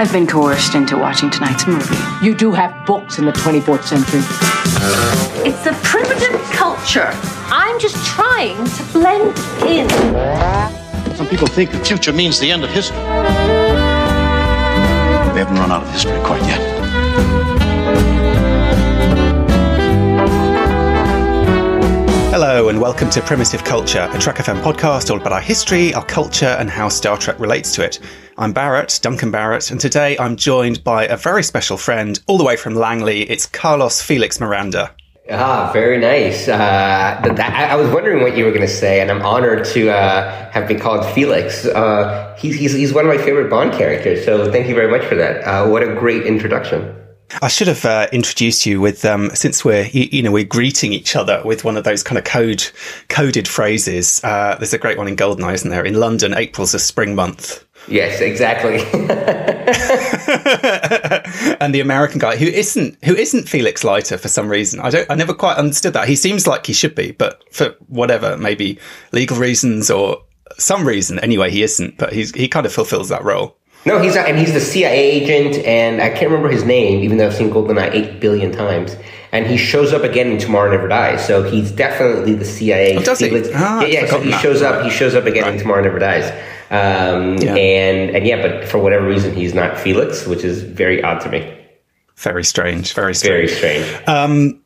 I've been coerced into watching tonight's movie. You do have books in the 24th century. It's a primitive culture. I'm just trying to blend in. Some people think the future means the end of history. We haven't run out of history quite yet. Hello and welcome to Primitive Culture, a Trek FM podcast all about our history, our culture, and how Star Trek relates to it. I'm Barrett, Duncan Barrett, and today I'm joined by a very special friend all the way from Langley. It's Carlos Felix Miranda. Ah, very nice. Uh, th- that, I, I was wondering what you were going to say, and I'm honored to uh, have been called Felix. Uh, he's, he's, he's one of my favorite Bond characters, so thank you very much for that. Uh, what a great introduction. I should have uh, introduced you with, um, since we're, you, you, know, we're greeting each other with one of those kind of code, coded phrases. Uh, there's a great one in Goldeneye, isn't there? In London, April's a spring month. Yes, exactly. and the American guy who isn't who isn't Felix Leiter for some reason. I don't I never quite understood that. He seems like he should be, but for whatever, maybe legal reasons or some reason anyway he isn't, but he's he kind of fulfills that role. No, he's not, and he's the CIA agent, and I can't remember his name, even though I've seen GoldenEye eight billion times. And he shows up again in Tomorrow Never Dies, so he's definitely the CIA. Oh, does he? Ah, yeah, yeah. So he shows up. He shows up again right. in Tomorrow Never Dies. Um, yeah. And and yeah, but for whatever reason, he's not Felix, which is very odd to me. Very strange. Very strange. Very strange. Um,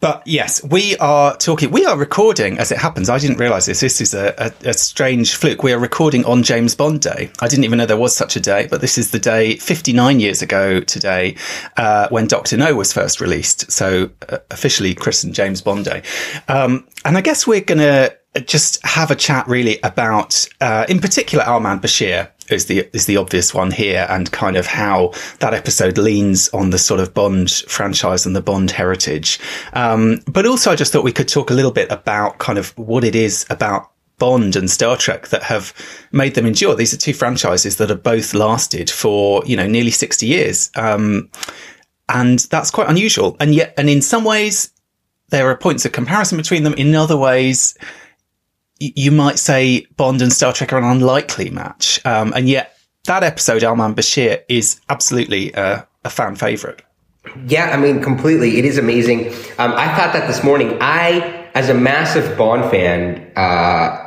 but yes, we are talking, we are recording as it happens. I didn't realize this. This is a, a, a, strange fluke. We are recording on James Bond Day. I didn't even know there was such a day, but this is the day 59 years ago today, uh, when Dr. No was first released. So uh, officially christened James Bond Day. Um, and I guess we're going to just have a chat really about, uh, in particular, Our Man Bashir is the is the obvious one here, and kind of how that episode leans on the sort of Bond franchise and the Bond heritage. Um, but also, I just thought we could talk a little bit about kind of what it is about Bond and Star Trek that have made them endure. These are two franchises that have both lasted for you know nearly sixty years, um, and that's quite unusual. And yet, and in some ways, there are points of comparison between them. In other ways you might say Bond and Star Trek are an unlikely match. Um, and yet that episode, Our Man Bashir, is absolutely a, a fan favorite. Yeah, I mean, completely. It is amazing. Um, I thought that this morning. I, as a massive Bond fan, uh,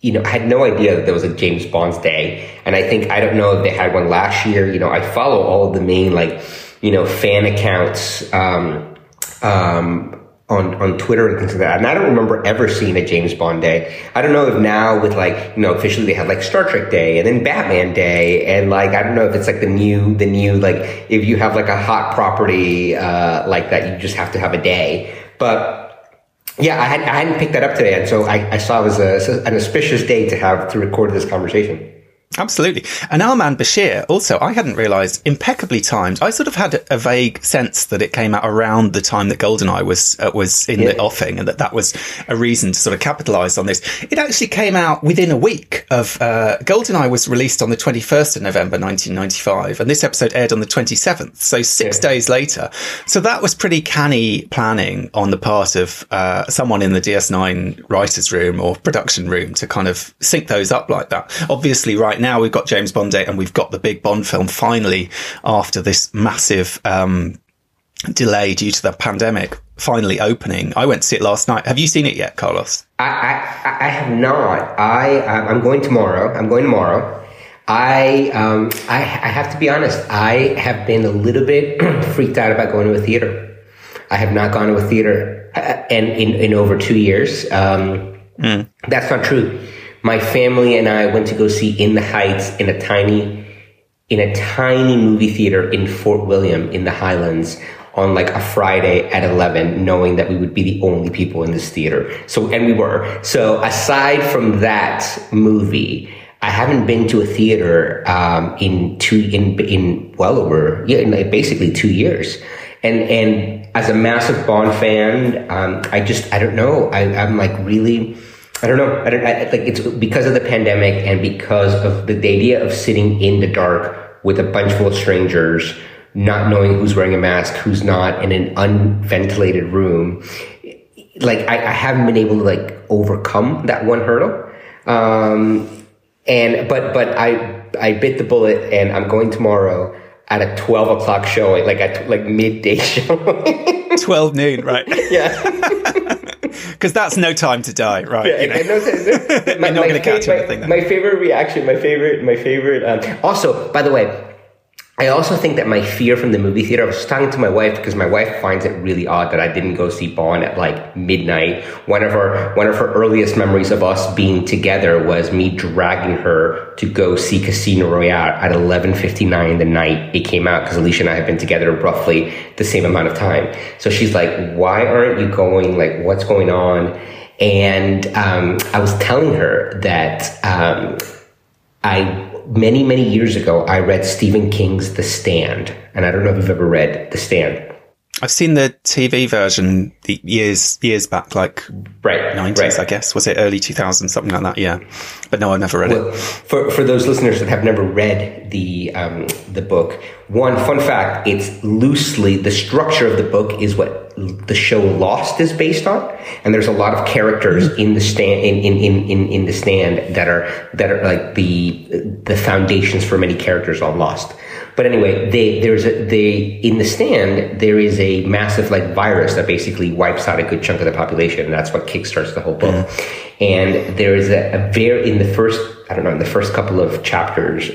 you know, I had no idea that there was a James Bond's day. And I think, I don't know if they had one last year. You know, I follow all of the main, like, you know, fan accounts, um, um, on, on Twitter and things like that. And I don't remember ever seeing a James Bond day. I don't know if now with like, you know, officially they have like Star Trek Day and then Batman Day. And like, I don't know if it's like the new, the new, like, if you have like a hot property, uh, like that, you just have to have a day. But yeah, I, had, I hadn't picked that up today. And so I, I saw it was a, an auspicious day to have to record this conversation. Absolutely. And Our Man Bashir, also, I hadn't realised, impeccably timed. I sort of had a vague sense that it came out around the time that GoldenEye was uh, was in yeah. the offing and that that was a reason to sort of capitalise on this. It actually came out within a week of, uh, GoldenEye was released on the 21st of November 1995 and this episode aired on the 27th. So six yeah. days later. So that was pretty canny planning on the part of, uh, someone in the DS9 writer's room or production room to kind of sync those up like that. Obviously, right now we've got James Bond Day and we've got the big Bond film finally after this massive um, delay due to the pandemic finally opening. I went to see it last night. Have you seen it yet, Carlos? I I, I have not. I I'm going tomorrow. I'm going tomorrow. I, um, I, I have to be honest. I have been a little bit freaked out about going to a theater. I have not gone to a theater uh, and in, in over two years. Um, Hmm. That's not true. My family and I went to go see In the Heights in a tiny, in a tiny movie theater in Fort William in the Highlands on like a Friday at 11, knowing that we would be the only people in this theater. So, and we were. So aside from that movie, I haven't been to a theater, um, in two, in, in well over, yeah, in like basically two years. And, and as a massive Bond fan, um, I just, I don't know. I, I'm like really, I don't know. I don't, I, like it's because of the pandemic and because of the, the idea of sitting in the dark with a bunch full of strangers, not knowing who's wearing a mask, who's not in an unventilated room. Like I, I haven't been able to like overcome that one hurdle. Um, and, but, but I, I bit the bullet and I'm going tomorrow at a 12 o'clock showing, like at like midday showing. 12 noon, right? yeah. Because that's no time to die, right? Yeah, you know? and those- my, You're not gonna catch fa- anything then. my favorite reaction, my favorite, my favorite. Um, also, by the way, I also think that my fear from the movie theater. I was talking to my wife because my wife finds it really odd that I didn't go see Bond at like midnight. One of her one of her earliest memories of us being together was me dragging her to go see Casino Royale at eleven fifty nine the night it came out because Alicia and I have been together roughly the same amount of time. So she's like, "Why aren't you going? Like, what's going on?" And um, I was telling her that um, I many many years ago I read Stephen King's The Stand, and I don't know if you've ever read The Stand. I've seen the TV version the years years back, like Right, 90s, right. I guess. Was it early 2000s, something like that? Yeah. But no, I've never read Well, it. for for those listeners that have never read the um, the book, one fun fact: it's loosely the structure of the book is what the show Lost is based on, and there's a lot of characters in the stand in in, in, in, in the stand that are that are like the the foundations for many characters on Lost. But anyway, they, there's a, they, in the stand, there is a massive like virus that basically wipes out a good chunk of the population. And that's what kickstarts the whole book. Mm-hmm. And there is a, a very, in the first, I don't know, in the first couple of chapters,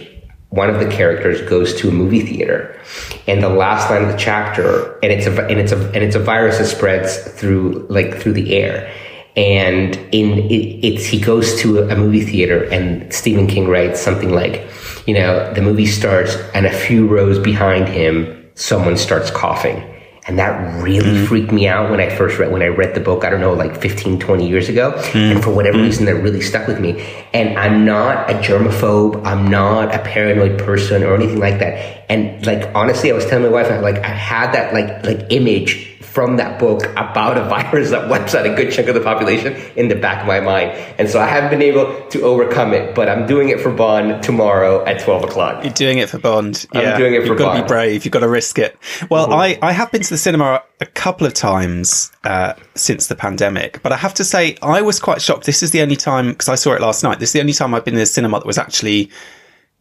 one of the characters goes to a movie theater and the last line of the chapter, and it's a, and it's a, and it's a virus that spreads through, like through the air. And in it, it's he goes to a movie theater, and Stephen King writes something like, you know, the movie starts, and a few rows behind him, someone starts coughing. And that really mm-hmm. freaked me out when I first read when I read the book, I don't know, like 15, 20 years ago. Mm-hmm. And for whatever mm-hmm. reason that really stuck with me. And I'm not a germaphobe, I'm not a paranoid person or anything like that. And like honestly, I was telling my wife, I like I had that like like image from that book about a virus that wipes out a good chunk of the population in the back of my mind. And so I haven't been able to overcome it, but I'm doing it for Bond tomorrow at 12 o'clock. You're doing it for Bond. I'm yeah. doing it for Bond. You've got to Mm-hmm. be brave. You've got to risk it. Well, I, I have been to the cinema a couple of times uh, since the pandemic, but I have to say I was quite shocked. This is the only time because I saw it last night. This is the only time I've been in a cinema that was actually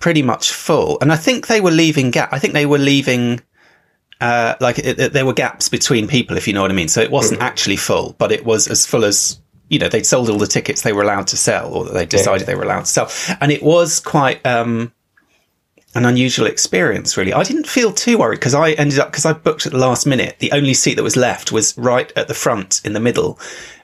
pretty much full, and I think they were leaving gap. I think they were leaving. Uh, like it, it- there were gaps between people, if you know what I mean. So it wasn't actually full, but it was as full as you know they'd sold all the tickets they were allowed to sell, or that they decided they were allowed to sell, and it was quite um, an unusual experience. Really, I didn't feel too worried because I ended up because I booked at the last minute. The only seat that was left was right at the front in the middle,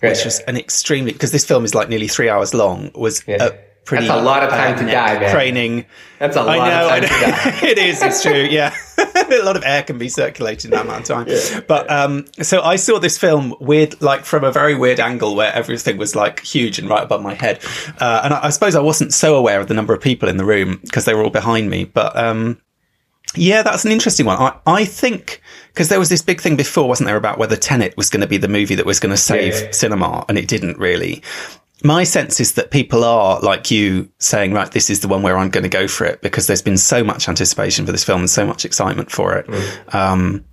which Right. was an extremely because this film is like nearly three hours long. Was Yeah. a pretty That's a lot of time to die, man. Craning. That's a lot know, of I time to die. it is. It's true. Yeah, a lot of air can be circulated in that amount of time. But um, so I saw this film weird, like from a very weird angle where everything was like huge and right above my head. Uh, and I, I suppose I wasn't so aware of the number of people in the room because they were all behind me. But um, yeah, that's an interesting one. I, I think because there was this big thing before, wasn't there, about whether Tenet was going to be the movie that was going to save Yeah. cinema, and it didn't really. My sense is that people are like you saying, right, this is the one where I'm going to go for it because there's been so much anticipation for this film and so much excitement for it. Um,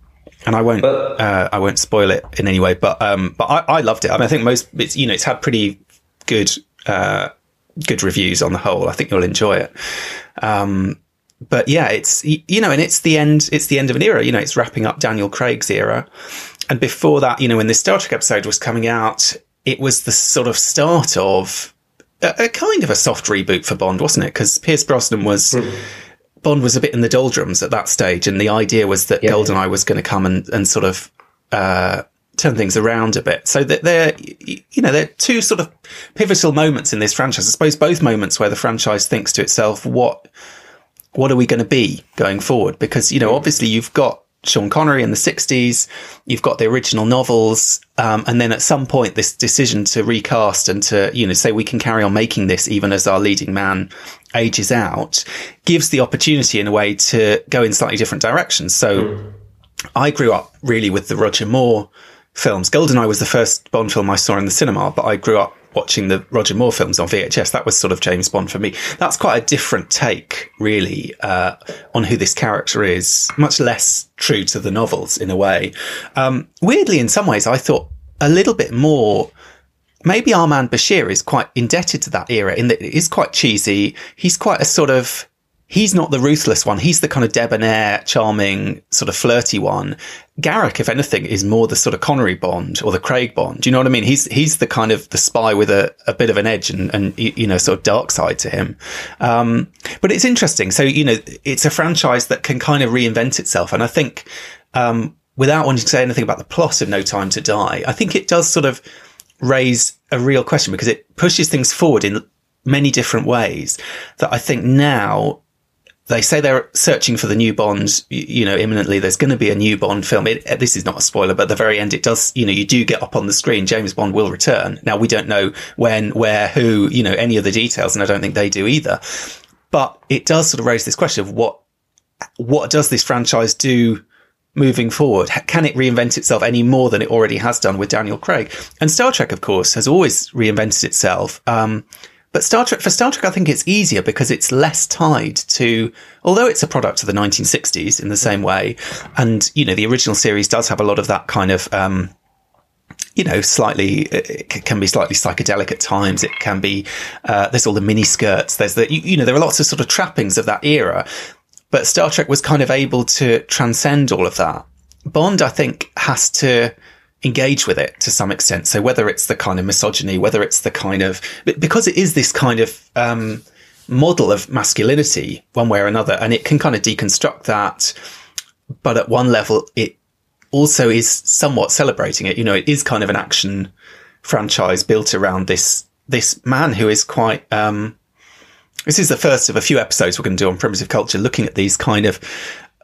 and I won't, But- uh, I won't spoil it in any way, but, um, but I, I loved it. I mean, I think most, it's, you know, it's had pretty good, uh, good reviews on the whole. I think you'll enjoy it. Um, but yeah, it's you know, and it's the end. It's the end of an era. You know, it's wrapping up Daniel Craig's era, and before that, you know, when this Star Trek episode was coming out, it was the sort of start of a, a kind of a soft reboot for Bond, wasn't it? Because Pierce Brosnan was. Bond was a bit in the doldrums at that stage, and the idea was that Yeah. GoldenEye was going to come and, and sort of uh, turn things around a bit. So that they're, you know, they're two sort of pivotal moments in this franchise. I suppose both moments where the franchise thinks to itself, what, what are we going to be going forward? Because, you know, obviously you've got Sean Connery in the 60s, you've got the original novels, um, and then at some point this decision to recast and to, you know, say we can carry on making this even as our leading man ages out gives the opportunity in a way to go in slightly different directions. So I grew up really with the Roger Moore films. Goldeneye was the first Bond film I saw in the cinema, but I grew up watching the Roger Moore films on VHS. That was sort of James Bond for me. That's quite a different take, really, uh, on who this character is. Much less true to the novels in a way. Um, weirdly, in some ways, I thought a little bit more maybe Our Man Bashir is quite indebted to that era in that it is quite cheesy. He's quite a sort of, he's not the ruthless one. He's the kind of debonair, charming, sort of flirty one. Garak, if anything, is more the sort of Connery Bond or the Craig Bond. Do you know what I mean? He's, he's the kind of the spy with a, a bit of an edge and, and, you know, sort of dark side to him. Um, but it's interesting. So, you know, it's a franchise that can kind of reinvent itself. And I think, um, without wanting to say anything about the plot of No Time to Die, I think it does sort of, raise a real question because it pushes things forward in many different ways that I think now they say they're searching for the new Bond, you know, imminently. There's going to be a new Bond film. It, this is not a spoiler, but at the very end, it does, you know, you do get up on the screen. James Bond will return. Now, we don't know when, where, who, you know, any of the details, and I don't think they do either. But it does sort of raise this question of what, what does this franchise do moving forward? Can it reinvent itself any more than it already has done with Daniel Craig? And Star Trek, of course, has always reinvented itself. Um, but Star Trek, for Star Trek, I think it's easier because it's less tied to, although it's a product of the 1960s in the same way. And, you know, the original series does have a lot of that kind of, um, you know, slightly, it can be slightly psychedelic at times. It can be, uh, there's all the mini skirts. There's the, you, you know, there are lots of sort of trappings of that era. But Star Trek was kind of able to transcend all of that. Bond, I think, has to engage with it to some extent. So whether it's the kind of misogyny, whether it's the kind of, because it is this kind of, um, model of masculinity one way or another, and it can kind of deconstruct that. But at one level, it also is somewhat celebrating it. You know, it is kind of an action franchise built around this, this man who is quite, um, this is the first of a few episodes we're going to do on primitive culture, looking at these kind of,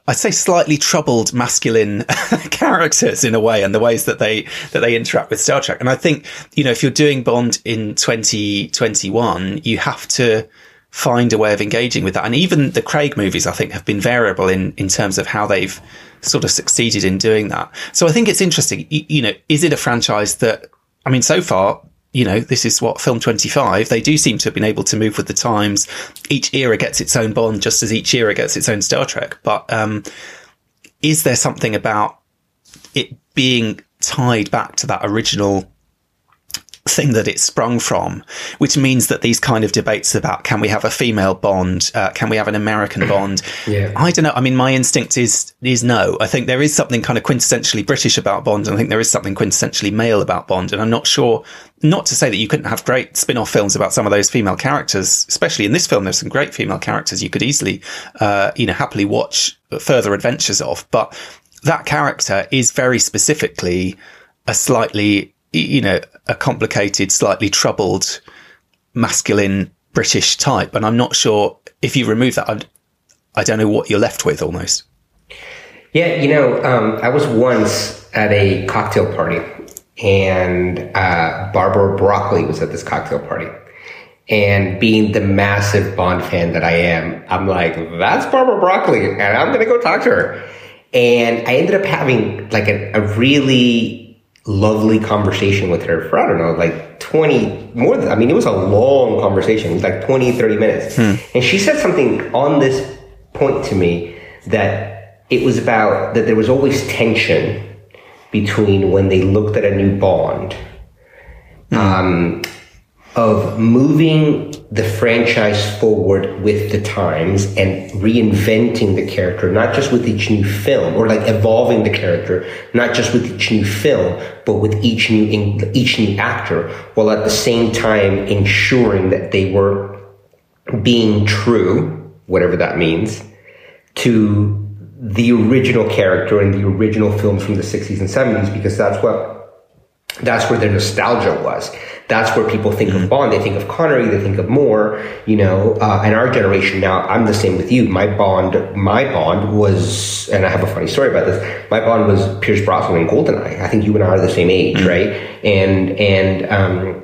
I'd say, slightly troubled masculine characters in a way, and the ways that they that they interact with Star Trek. And I think you know, if you're doing Bond in 2021, you have to find a way of engaging with that. And even the Craig movies, I think, have been variable in in terms of how they've sort of succeeded in doing that. So I think it's interesting. You, you know, is it a franchise that? I mean, so far, you know, this is what film 25. They do seem to have been able to move with the times. Each era gets its own Bond, just as each era gets its own Star Trek. But, um, is there something about it being tied back to that original thing that it sprung from, which means that these kind of debates about can we have a female Bond, uh, can we have an American Bond? Yeah. I don't know. I mean, my instinct is is no. I think there is something kind of quintessentially British about Bond, and I think there is something quintessentially male about Bond. And I'm not sure. Not to say that you couldn't have great spin-off films about some of those female characters, especially in this film. There's some great female characters you could easily, uh, you know, happily watch further adventures of. But that character is very specifically a slightly, you know, a complicated, slightly troubled, masculine British type. And I'm not sure if you remove that, I'd, I don't know what you're left with almost. Yeah, you know, um, I was once at a cocktail party, and uh, Barbara Broccoli was at this cocktail party. And being the massive Bond fan that I am, I'm like, that's Barbara Broccoli, and I'm gonna go talk to her. And I ended up having like a, a really lovely conversation with her for, I don't know, like 20, more than, I mean, it was a long conversation. It was like 20, 30 minutes. And she said something on this point to me that it was about that there was always tension between when they looked at a new Bond um, of moving the franchise forward with the times and reinventing the character, not just with each new film, or like evolving the character, not just with each new film, but with each new each new actor, while at the same time ensuring that they were being true, whatever that means, to the original character in the original films from the 60s and 70s, because that's what that's where their nostalgia was. That's where people think mm-hmm. of Bond. They think of Connery. They think of Moore. You know, uh, and our generation now. I'm the same with you. My Bond, my Bond was, and I have a funny story about this. My Bond was Pierce Brosnan in Goldeneye. I think you and I are the same age, mm-hmm. right? And and um,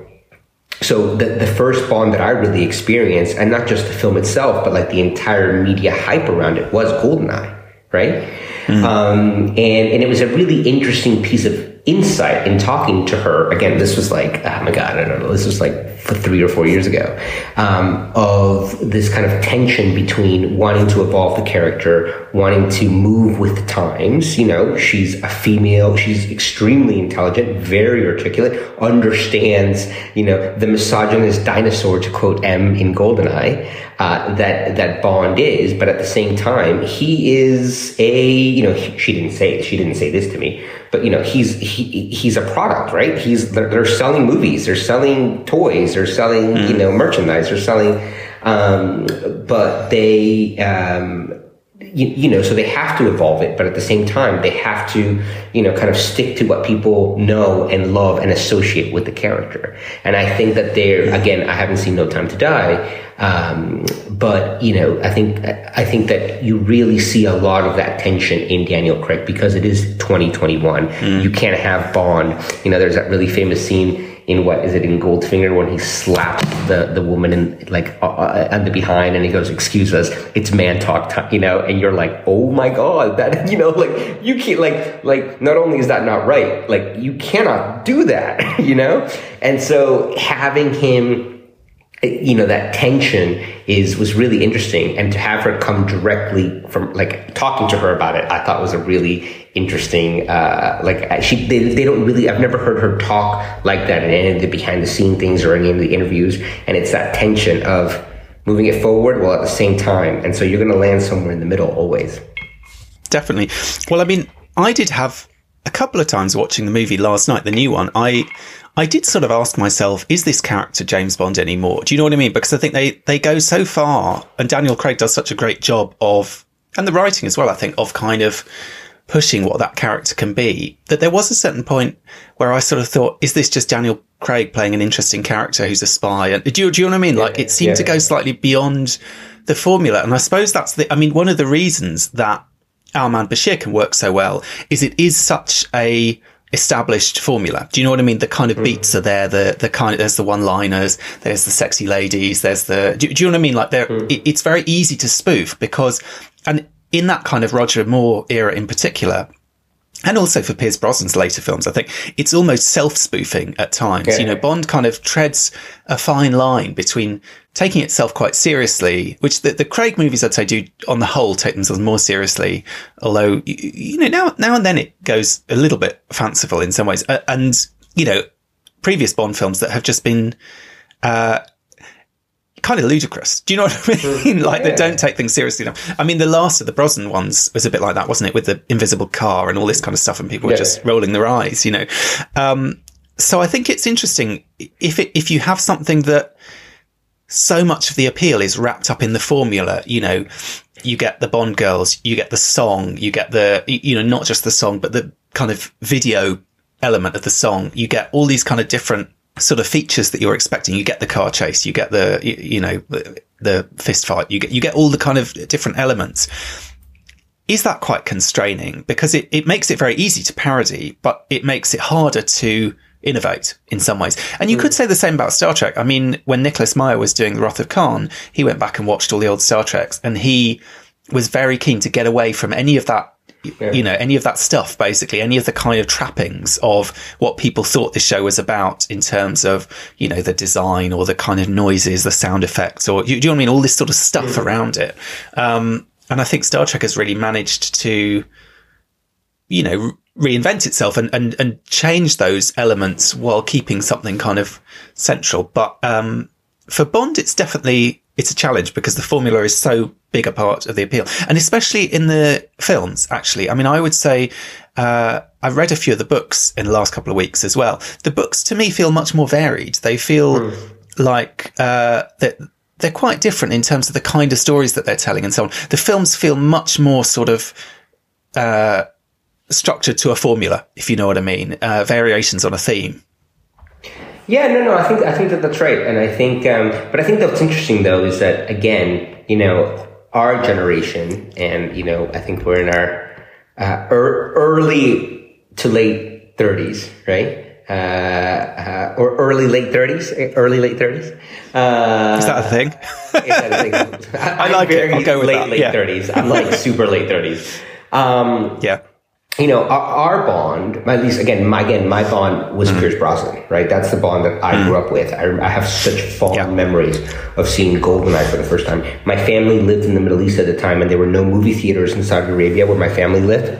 so the the first Bond that I really experienced, and not just the film itself, but like the entire media hype around it, was Goldeneye, right? Mm-hmm. Um, and and it was a really interesting piece of insight in talking to her. Again, this was like, oh my God, I don't know, this was like three or four years ago, um, of this kind of tension between wanting to evolve the character, wanting to move with the times. You know, she's a female, she's extremely intelligent, very articulate, understands, you know, the misogynist dinosaur, to quote M in Goldeneye, uh, that, that Bond is, but at the same time, he is a, you know, he, she didn't say, she didn't say this to me, but you know he's he, he's a product right he's they're, they're, selling movies they're selling toys they're selling mm. you know merchandise they're selling um, but they um, you, you, know so they have to evolve it but at the same time they have to you know kind of stick to what people know and love and associate with the character and i think that they're again i haven't seen no time to die um, but you know, I think I think that you really see a lot of that tension in Daniel Craig because it is 2021. Mm. You can't have Bond. You know, there's that really famous scene in what is it in Goldfinger when he slaps the the woman in like uh, uh, on the behind and he goes, "Excuse us, it's man talk time," you know, and you're like, "Oh my god, that you know, like you can't like like not only is that not right, like you cannot do that, you know." And so having him you know that tension is was really interesting. And to have her come directly from like talking to her about it i thought was a really interesting uh like she they, they don't really i've never heard her talk like that in any of the behind the scene things or any of the interviews. And it's that tension of moving it forward while at the same time. And so you're going to land somewhere in the middle always. Definitely. Well i mean i did have a couple of times watching the movie last night the new one. I I did sort of ask myself, is this character James Bond anymore? Do you know what I mean? Because I think they, they go so far and Daniel Craig does such a great job of, and the writing as well, I think, of kind of pushing what that character can be that there was a certain point where I sort of thought, is this just Daniel Craig playing an interesting character who's a spy? And do you, do you know what I mean? Yeah, like it seemed yeah. to go slightly beyond the formula. And I suppose that's the, I mean, one of the reasons that Our Man Bashir can work so well is it is such a, established formula. Do you know what I mean? The kind of hmm. beats are there. The the kind of there's the one liners. There's the sexy ladies. There's the do, do you know what I mean? Like there, mm. it, it's very easy to spoof because, and in that kind of Roger Moore era in particular. And also for Pierce Brosnan's later films, I think it's almost self-spoofing at times. Yeah. You know, Bond kind of treads a fine line between taking itself quite seriously, which the, the Craig movies, I'd say, do on the whole take themselves more seriously. Although, you know, now, now and then it goes a little bit fanciful in some ways. Uh, and, you know, previous Bond films that have just been, uh, kind of ludicrous. Do you know what I mean? Mm. like yeah. they don't take things seriously enough. I mean, the last of the Brosnan ones was a bit like that, wasn't it? With the invisible car and all this kind of stuff and people yeah. were just rolling their eyes, you know? Um, so I think it's interesting if it, if you have something that, so much of the appeal is wrapped up in the formula. You know, you get the Bond girls, you get the song, you get the, you know, not just the song, but the kind of video element of the song. You get all these kind of different sort of features that you're expecting. You get the car chase, you get the, you, know, the, the fist fight, you get, you get all the kind of different elements. Is that quite constraining? Because it, it makes it very easy to parody, but it makes it harder to innovate in some ways. And you mm. could say the same about Star Trek. I mean, when Nicholas Meyer was doing The Wrath of Khan, he went back and watched all the old Star Treks and he was very keen to get away from any of that yeah. you know, any of that stuff, basically, any of the kind of trappings of what people thought the show was about in terms of, you know, the design or the kind of noises, the sound effects, or do you know what I mean? All this sort of stuff mm. around it. Um, and I think Star Trek has really managed to, you know, reinvent itself and, and, and change those elements while keeping something kind of central. But, um, for Bond, it's definitely it's a challenge because the formula is so big a part of the appeal, and especially in the films. Actually, I mean, I would say uh, I've read a few of the books in the last couple of weeks as well. The books to me feel much more varied. They feel mm. like uh, that they're quite different in terms of the kind of stories that they're telling and so on. The films feel much more sort of uh, structured to a formula, if you know what I mean, uh, variations on a theme. Yeah, no, no, I think I think that that's right, and I think, um, but I think what's interesting though is that again, you know, our generation, and you know, I think we're in our uh, er- early to late thirties, right? Uh, uh, or early late thirties, early late thirties. Uh, is that a thing? that a thing? I, like it. I'll go with late that. late thirties. Yeah. I'm like super late thirties. Um, yeah you know, our, our, bond, at least again, my again, my bond was mm. Pierce Brosnan, right? That's the bond that I mm. grew up with. I, I have such fond yeah. memories of seeing Goldeneye for the first time. My family lived in the Middle East at the time, and there were no movie theaters in Saudi Arabia where my family lived,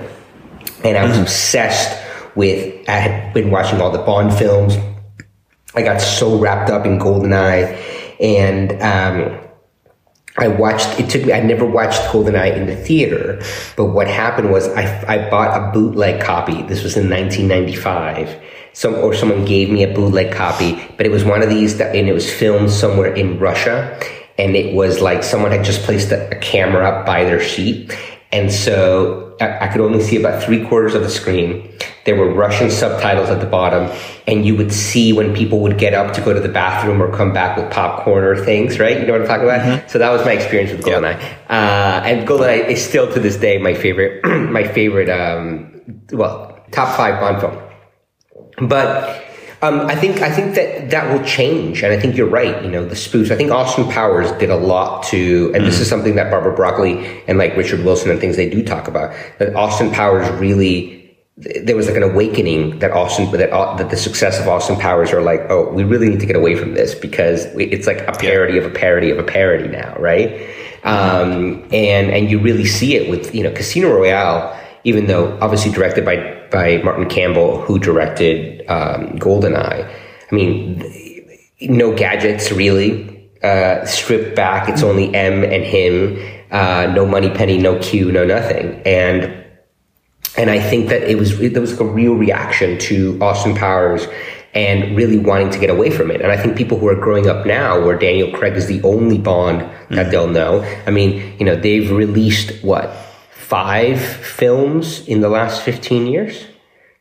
and I was mm. obsessed with. I had been watching all the Bond films. I got so wrapped up in Goldeneye, and um, I watched, it took me, I never watched GoldenEye in the theater, but what happened was I, I bought a bootleg copy. This was in 1995. Some, or someone gave me a bootleg copy, but it was one of these that, and it was filmed somewhere in Russia. And it was like someone had just placed a, a camera up by their seat. And so I, I could only see about three quarters of the screen. There were Russian subtitles at the bottom, and you would see when people would get up to go to the bathroom or come back with popcorn or things, right? You know what I'm talking about? Mm-hmm. So that was my experience with GoldenEye. Uh, and GoldenEye is still to this day my favorite, my favorite, um, well, top five Bond film. But um, I think I think that that will change, and I think you're right. You know, the spoofs. I think Austin Powers did a lot to, and mm. this is something that Barbara Broccoli and like Richard Wilson and things they do talk about. That Austin Powers really there was like an awakening that Austin that uh, that the success of Austin Powers are like, oh, we really need to get away from this because it's like a parody of a parody of a parody now, right? Um, and and you really see it with you know Casino Royale, even though obviously directed by by Martin Campbell, who directed um, Goldeneye. I mean, no gadgets really. Uh, stripped back, it's only M and him. Uh, no Moneypenny, no Q, no nothing. And and I think that it was there was like a real reaction to Austin Powers and really wanting to get away from it. And I think people who are growing up now, where Daniel Craig is the only Bond that mm-hmm. they'll know. I mean, you know, they've released what five films in the last 15 years.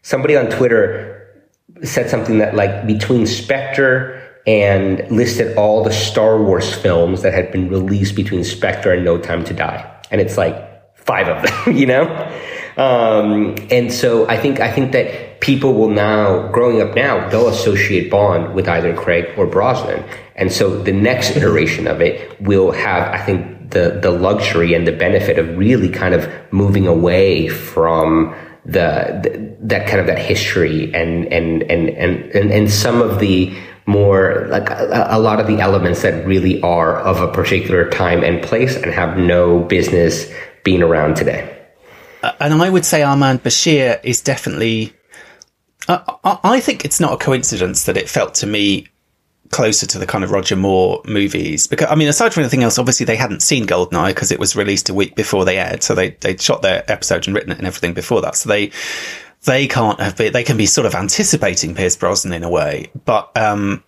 Somebody on Twitter said something that like between Spectre and listed all the Star Wars films that had been released between Spectre and No Time to Die. And it's like five of them, you know? Um, and so I think, I think that people will now, growing up now, they'll associate Bond with either Craig or Brosnan. And so the next iteration of it will have, I think, the the luxury and the benefit of really kind of moving away from the, the that kind of that history and and and and and, and some of the more like a, a, lot of the elements that really are of a particular time and place and have no business being around today. Uh, and I would say Our Man Bashir is definitely. I, I think it's not a coincidence that it felt to me closer to the kind of Roger Moore movies. Because, I mean, aside from anything else, obviously they hadn't seen Goldeneye because it was released a week before they aired. So they, they shot their episode and written it and everything before that. So they, they can't have been, they can be sort of anticipating Pierce Brosnan in a way. But, um,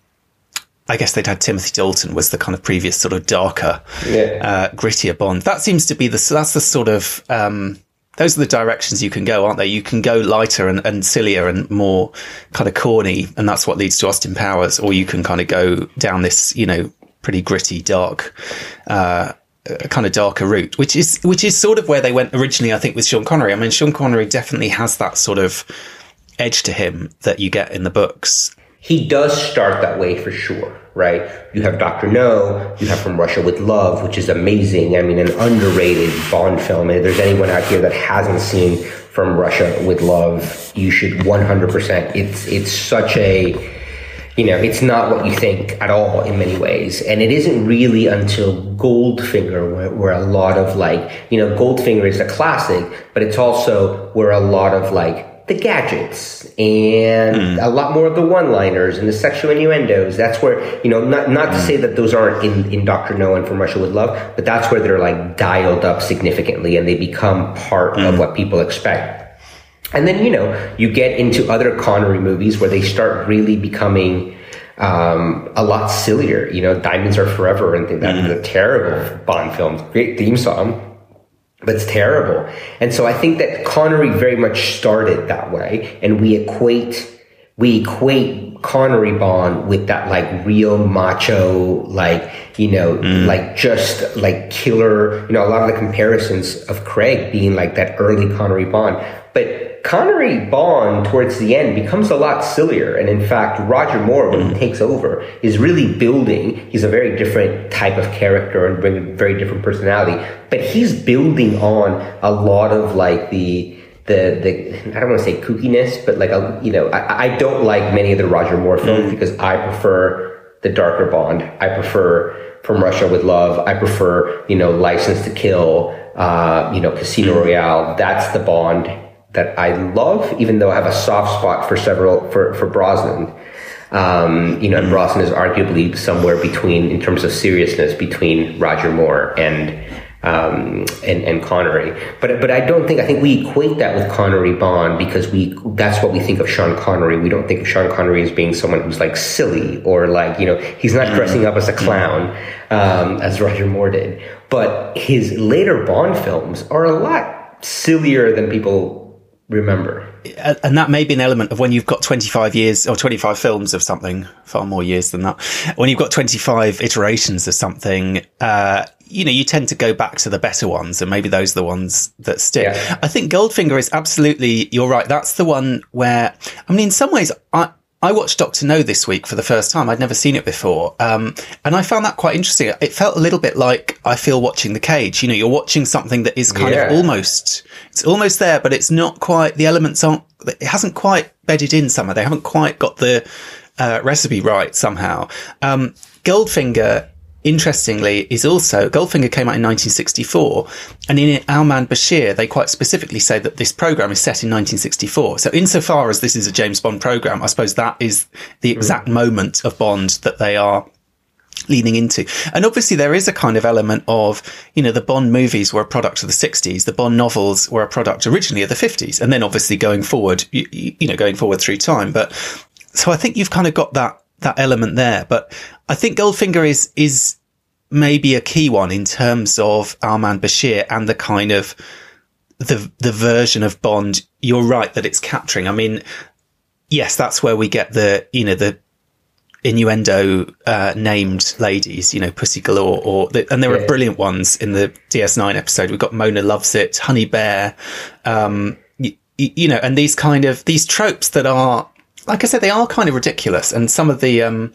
I guess they'd had Timothy Dalton was the kind of previous sort of darker, yeah. uh, grittier Bond. That seems to be the, that's the sort of, um, those are the directions you can go, aren't they? You can go lighter and, and sillier and more kind of corny, and that's what leads to Austin Powers, or you can kind of go down this, you know, pretty gritty, dark, uh, kind of darker route, which is which is sort of where they went originally. I think with Sean Connery. I mean, Sean Connery definitely has that sort of edge to him that you get in the books. He does start that way for sure right? You have Dr. No, you have From Russia with Love, which is amazing. I mean, an underrated Bond film. If there's anyone out here that hasn't seen From Russia with Love, you should 100%. It's, it's such a, you know, it's not what you think at all in many ways. And it isn't really until Goldfinger where, where a lot of like, you know, Goldfinger is a classic, but it's also where a lot of like the gadgets and hmm. a lot more of the one-liners and the sexual innuendos. That's where you know, not not to hmm. say that those aren't in in Doctor No and From Russia with Love, but that's where they're like dialed up significantly and they become part of hmm. what people expect. And then you know you get into other Connery movies where they start really becoming um, a lot sillier. You know, Diamonds Are Forever and things. That's a terrible Bond film. Great theme song but it's terrible. And so I think that Connery very much started that way, and we equate we equate Connery Bond with that like real macho, like you know, mm. like just like killer. You know, a lot of the comparisons of Craig being like that early Connery Bond, but Connery Bond towards the end becomes a lot sillier. And in fact, Roger Moore, when he mm. takes over, is really building. He's a very different type of character and bring a very different personality. But he's building on a lot of like the the the I don't want to say kookiness, but like a, you know, I, I don't like many of the Roger Moore films mm. because I prefer the darker Bond. I prefer From Russia with Love. I prefer you know License to Kill. Uh, you know, Casino mm. Royale. That's the Bond that I love, even though I have a soft spot for several for for Brosnan. Um, you know, and Brosnan is arguably somewhere between, in terms of seriousness, between Roger Moore and um, and and Connery. But but I don't think I think we equate that with Connery Bond because we that's what we think of Sean Connery. We don't think of Sean Connery as being someone who's like silly or like you know he's not dressing up as a clown um, as Roger Moore did. But his later Bond films are a lot sillier than people remember. and and that may be an element of when you've got 25 years or 25 films of something, far more years than that. When you've got 25 iterations of something, uh, you know, you tend to go back to the better ones and maybe those are the ones that stick. Yeah. I think Goldfinger is absolutely, you're right. That's the one where, I mean, in some ways, I, I watched Doctor No this week for the first time. I'd never seen it before. Um, and I found that quite interesting. It felt a little bit like I feel watching The Cage. You know, you're watching something that is kind Yeah. of almost, it's almost there, but it's not quite, the elements aren't, it hasn't quite bedded in somewhere. They haven't quite got the uh, recipe right somehow. Um, Goldfinger, interestingly, is also, Goldfinger came out in 1964. And in Our Man Bashir, they quite specifically say that this program is set in 1964. So insofar as this is a James Bond program, I suppose that is the mm. exact moment of Bond that they are leaning into. And obviously there is a kind of element of, you know, the Bond movies were a product of the 60s. The Bond novels were a product originally of the 50s. And then obviously going forward, you, you know, going forward through time. But so I think you've kind of got that, that element there. But I think Goldfinger is, is maybe a key one in terms of Our Man Bashir and the kind of the, the version of Bond. You're right that it's capturing. I mean, yes, that's where we get the, you know, the, innuendo uh, named ladies, you know, Pussy Galore, or the, and there Yeah. are brilliant ones in the DS9 episode. We've got Mona Luvsitt, Honey Bare, um, y- y- you know, and these kind of these tropes that are, like I said, they are kind of ridiculous. And some of the, um,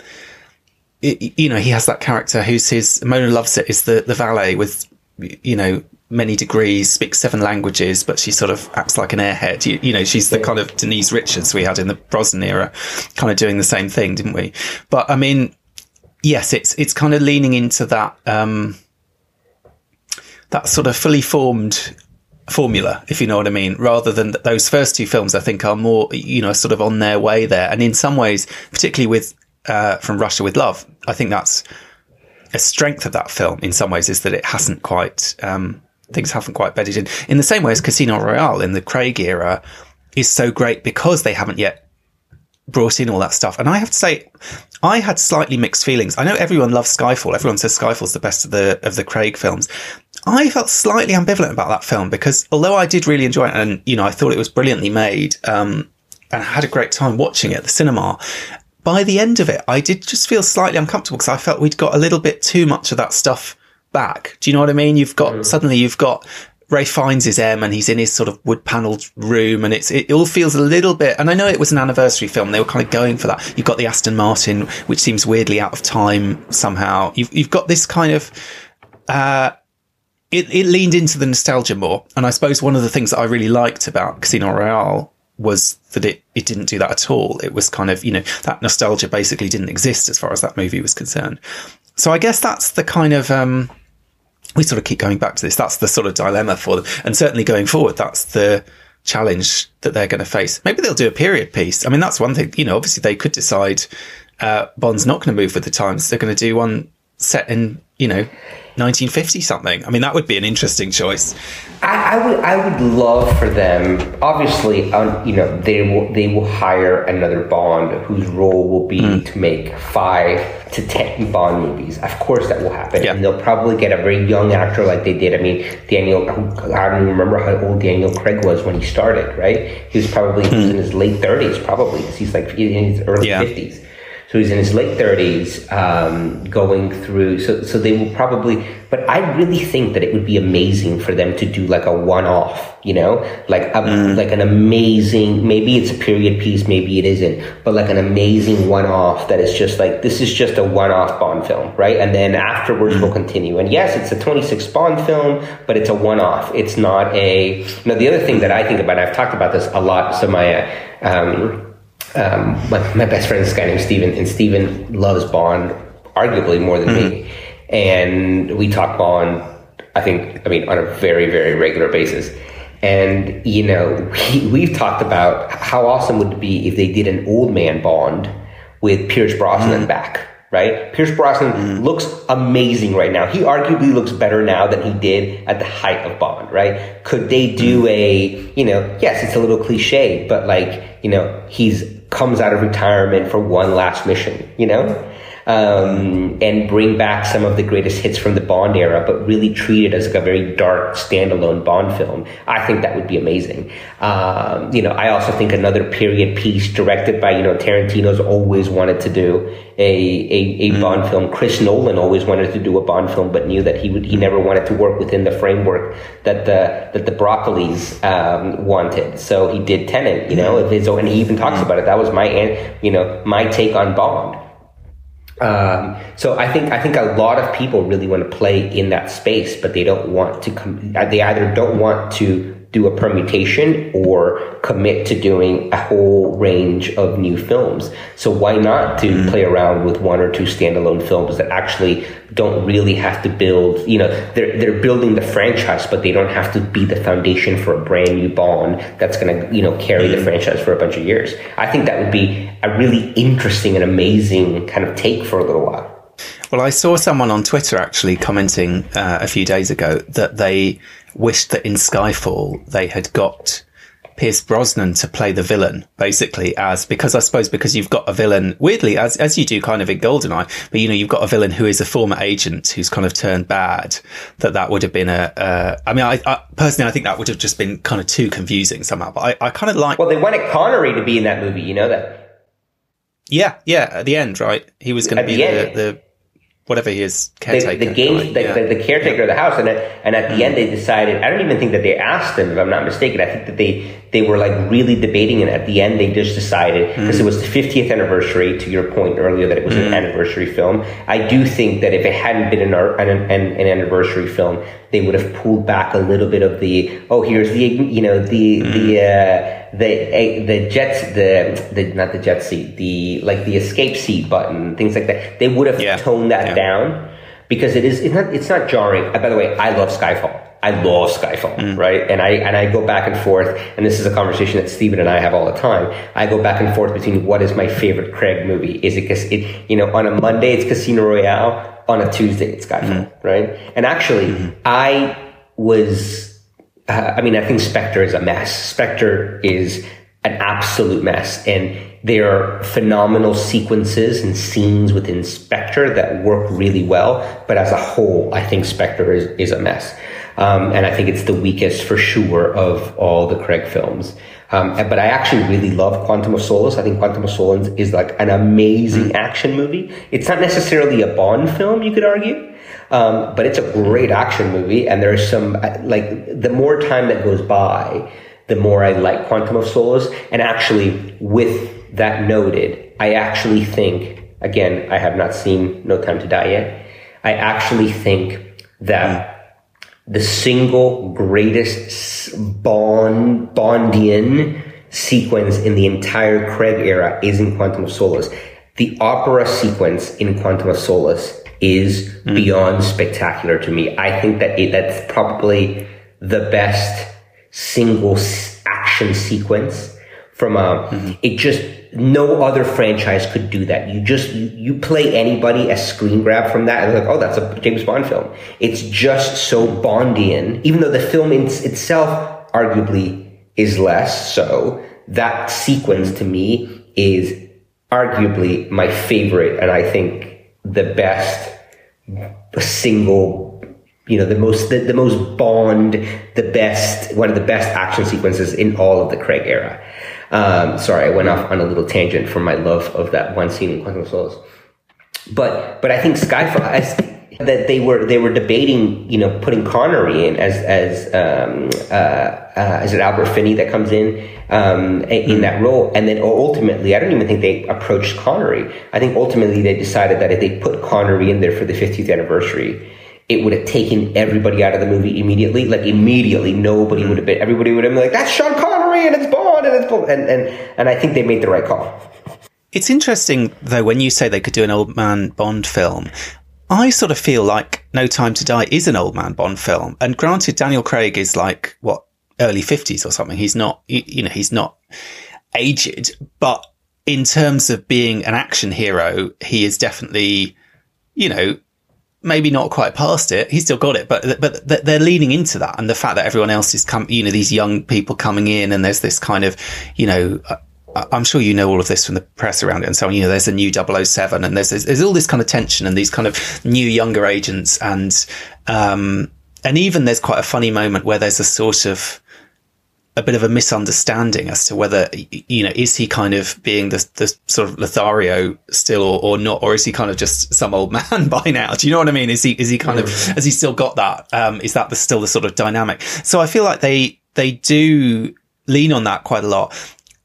y- you know, he has that character who's his Mona Luvsitt is the the valet with, you know. Many degrees, speaks seven languages, but she sort of acts like an airhead. You, you know, she's the kind of Denise Richards we had in the Brosnan era, kind of doing the same thing, didn't we? But I mean, yes, it's it's kind of leaning into that um, that sort of fully formed formula, if you know what I mean, rather than th- those first two films. I think are more, you know, sort of on their way there, and in some ways, particularly with uh, from Russia with Love, I think that's a strength of that film. In some ways, is that it hasn't quite um, things haven't quite bedded in. In the same way as Casino Royale in the Craig era is so great because they haven't yet brought in all that stuff. And I have to say, I had slightly mixed feelings. I know everyone loves Skyfall. Everyone says Skyfall's the best of the of the Craig films. I felt slightly ambivalent about that film because although I did really enjoy it and you know I thought it was brilliantly made um, and I had a great time watching it at the cinema. By the end of it, I did just feel slightly uncomfortable because I felt we'd got a little bit too much of that stuff back. Do you know what I mean? You've got suddenly you've got Ralph Fiennes his M and he's in his sort of wood panelled room and it's, it all feels a little bit, and I know it was an anniversary film. They were kind of going for that. You've got the Aston Martin, which seems weirdly out of time somehow. You've, you've got this kind of, uh, it, it leaned into the nostalgia more. And I suppose one of the things that I really liked about Casino Royale was that it, it didn't do that at all. It was kind of, you know, that nostalgia basically didn't exist as far as that movie was concerned. So I guess that's the kind of, um, we sort of keep going back to this. That's the sort of dilemma for them. And certainly going forward, that's the, challenge that they're going to face. Maybe they'll do a period piece. I mean, that's one thing. You know, obviously they could decide uh, Bond's not going to move with the times. They're going to do one set in, you know, 1950 something. I mean, that would be an interesting choice. I, I would, I would love for them. Obviously, um, you know, they will, they will hire another Bond whose role will be Mm. to make five to ten Bond movies. Of course, that will happen, Yeah. and they'll probably get a very young actor like they did. I mean, Daniel. I don't even remember how old Daniel Craig was when he started. Right? He was probably he was in his late thirties, probably. 'cause He's like in his early. Yeah. fifties. So he's in his late thirties, um, going through. So, so they will probably. But I really think that it would be amazing for them to do like a one-off. You know, like a, like an amazing. Maybe it's a period piece, maybe it isn't, but like an amazing one-off that is just like this is just a one-off Bond film, right? And then afterwards we'll continue. And yes, it's a 26 Bond film, but it's a one-off. It's not a. You know, the other thing that I think about, and I've talked about this a lot. So my. Um, um, my, my best friend is this guy named Steven, and Steven loves Bond arguably more than me. Hmm. And we talk Bond, I think, I mean, on a very, very regular basis. And, you know, we, we've talked about how awesome would it be if they did an old man Bond with Pierce Brosnan hmm. back, right? Pierce Brosnan hmm. looks amazing right now. He arguably looks better now than he did at the height of Bond, right? Could they do a, you know, yes, it's a little cliche, but like, you know, he's comes out of retirement for one last mission, you know? Um, and bring back some of the greatest hits from the Bond era, but really treat it as like a very dark standalone Bond film. I think that would be amazing. Um, you know, I also think another period piece directed by, you know, Tarantino's always wanted to do a, a, a Bond film. Chris Nolan always wanted to do a Bond film, but knew that he would, he never wanted to work within the framework that the, that the Broccolis, um, wanted. So he did Tenet, you know, of his and he even talks about it. That was my, you know, my take on Bond. Um, so I think I think a lot of people really want to play in that space, but they don't want to. Com- they either don't want to do a permutation or commit to doing a whole range of new films. So why not to mm-hmm. play around with one or two standalone films that actually don't really have to build. You know, they're they're building the franchise, but they don't have to be the foundation for a brand new Bond that's going to you know carry the mm-hmm. franchise for a bunch of years. I think that would be a really interesting and amazing kind of take for a little while. Well, I saw someone on Twitter actually commenting uh, a few days ago that they wished that in Skyfall they had got Pierce Brosnan to play the villain, basically as because I suppose because you've got a villain weirdly as as you do kind of in Goldeneye, but you know you've got a villain who is a former agent who's kind of turned bad. That that would have been a. Uh, I mean, I, I personally I think that would have just been kind of too confusing somehow. But I, I kind of like. Well, they wanted Connery to be in that movie. You know that. yeah, yeah. At the end, right? He was going to be the the, the whatever he is The, caretaker. the game, the, yeah. the, the caretaker of the house, and at, and at the end they mm. decided. I don't even think that they asked him, if I'm not mistaken. I think that they they were like really debating, and at the end they just decided mm. because it was the 50th anniversary. To your point earlier, that it was an mm. anniversary film. I do think that if it hadn't been an, an, an, an anniversary film, they would have pulled back a little bit of the oh here's the you know the the uh, the the jets the the not the jet seat the like the escape seat button things like that. They would have Yeah. toned that Yeah. down because it is it's not it's not jarring. Uh, By the way, I love Skyfall. I love Skyfall, Mm. right? And I and I go back and forth, and this is a conversation that Steven and I have all the time. I go back and forth between what is my favorite Craig movie. Is it, cas- it you know, on a Monday it's Casino Royale, on a Tuesday it's Skyfall, Mm. right? And actually, I was uh, I mean, I think Spectre is a mess. Spectre is an absolute mess. And there are phenomenal sequences and scenes within Spectre that work really well. But as a whole, I think Spectre is, is a mess. Um, and I think it's the weakest for sure of all the Craig films. Um, but I actually really love Quantum of Solace. I think Quantum of Solace is like an amazing action movie. It's not necessarily a Bond film, you could argue. Um, but it's a great action movie, and there's some like the more time that goes by, the more I like Quantum of Solace. And actually, with that noted, I actually think again, I have not seen No Time to Die yet. I actually think that the single greatest Bond Bondian sequence in the entire Craig era is in Quantum of Solace. The opera sequence in Quantum of Solace is hmm. beyond spectacular to me. I think that it, that's probably the best single action sequence from a, it just, no other franchise could do that. You just, you, you play anybody a screen grab from that and like, oh, that's a James Bond film. It's just so Bondian, even though the film in, itself arguably is less so. That sequence to me is arguably my favorite and I think the best single you know the most the, the most bond the best one of the best action sequences in all of the craig era. Um, sorry i went off on a little tangent from my love of that one scene in quantum of solace. But but i think skyfall as, that they were they were debating you know putting connery in as as um, uh, uh, is it albert finney that comes in um, in that role and then ultimately i don't even think they approached connery i think ultimately they decided that if they put connery in there for the 50th anniversary it would have taken everybody out of the movie immediately. Like immediately, nobody would have been. Everybody would have been like, "That's Sean Connery and it's Bond and it's Bond," and and and I think they made the right call. It's interesting though when you say they could do an old man Bond film. I sort of feel like No Time to Die is an old man Bond film, and granted, Daniel Craig is like what early fifties or something. He's not, you know, he's not aged, but in terms of being an action hero, he is definitely, you know, maybe not quite past it. He's still got it, but but they're leaning into that, and the fact that everyone else is come, you know, these young people coming in, and there's this kind of, you know. Uh, I'm sure you know all of this from the press around it and so on. You know, there's a new 007 and there's, there's, there's all this kind of tension and these kind of new younger agents and, um, and even there's quite a funny moment where there's a sort of, a bit of a misunderstanding as to whether you know is he kind of being the the sort of Lothario still or, or not, or is he kind of just some old man by now? Do you know what I mean? Is he is he kind of has he still got that? Um, is that the, still the sort of dynamic? So I feel like they they do lean on that quite a lot.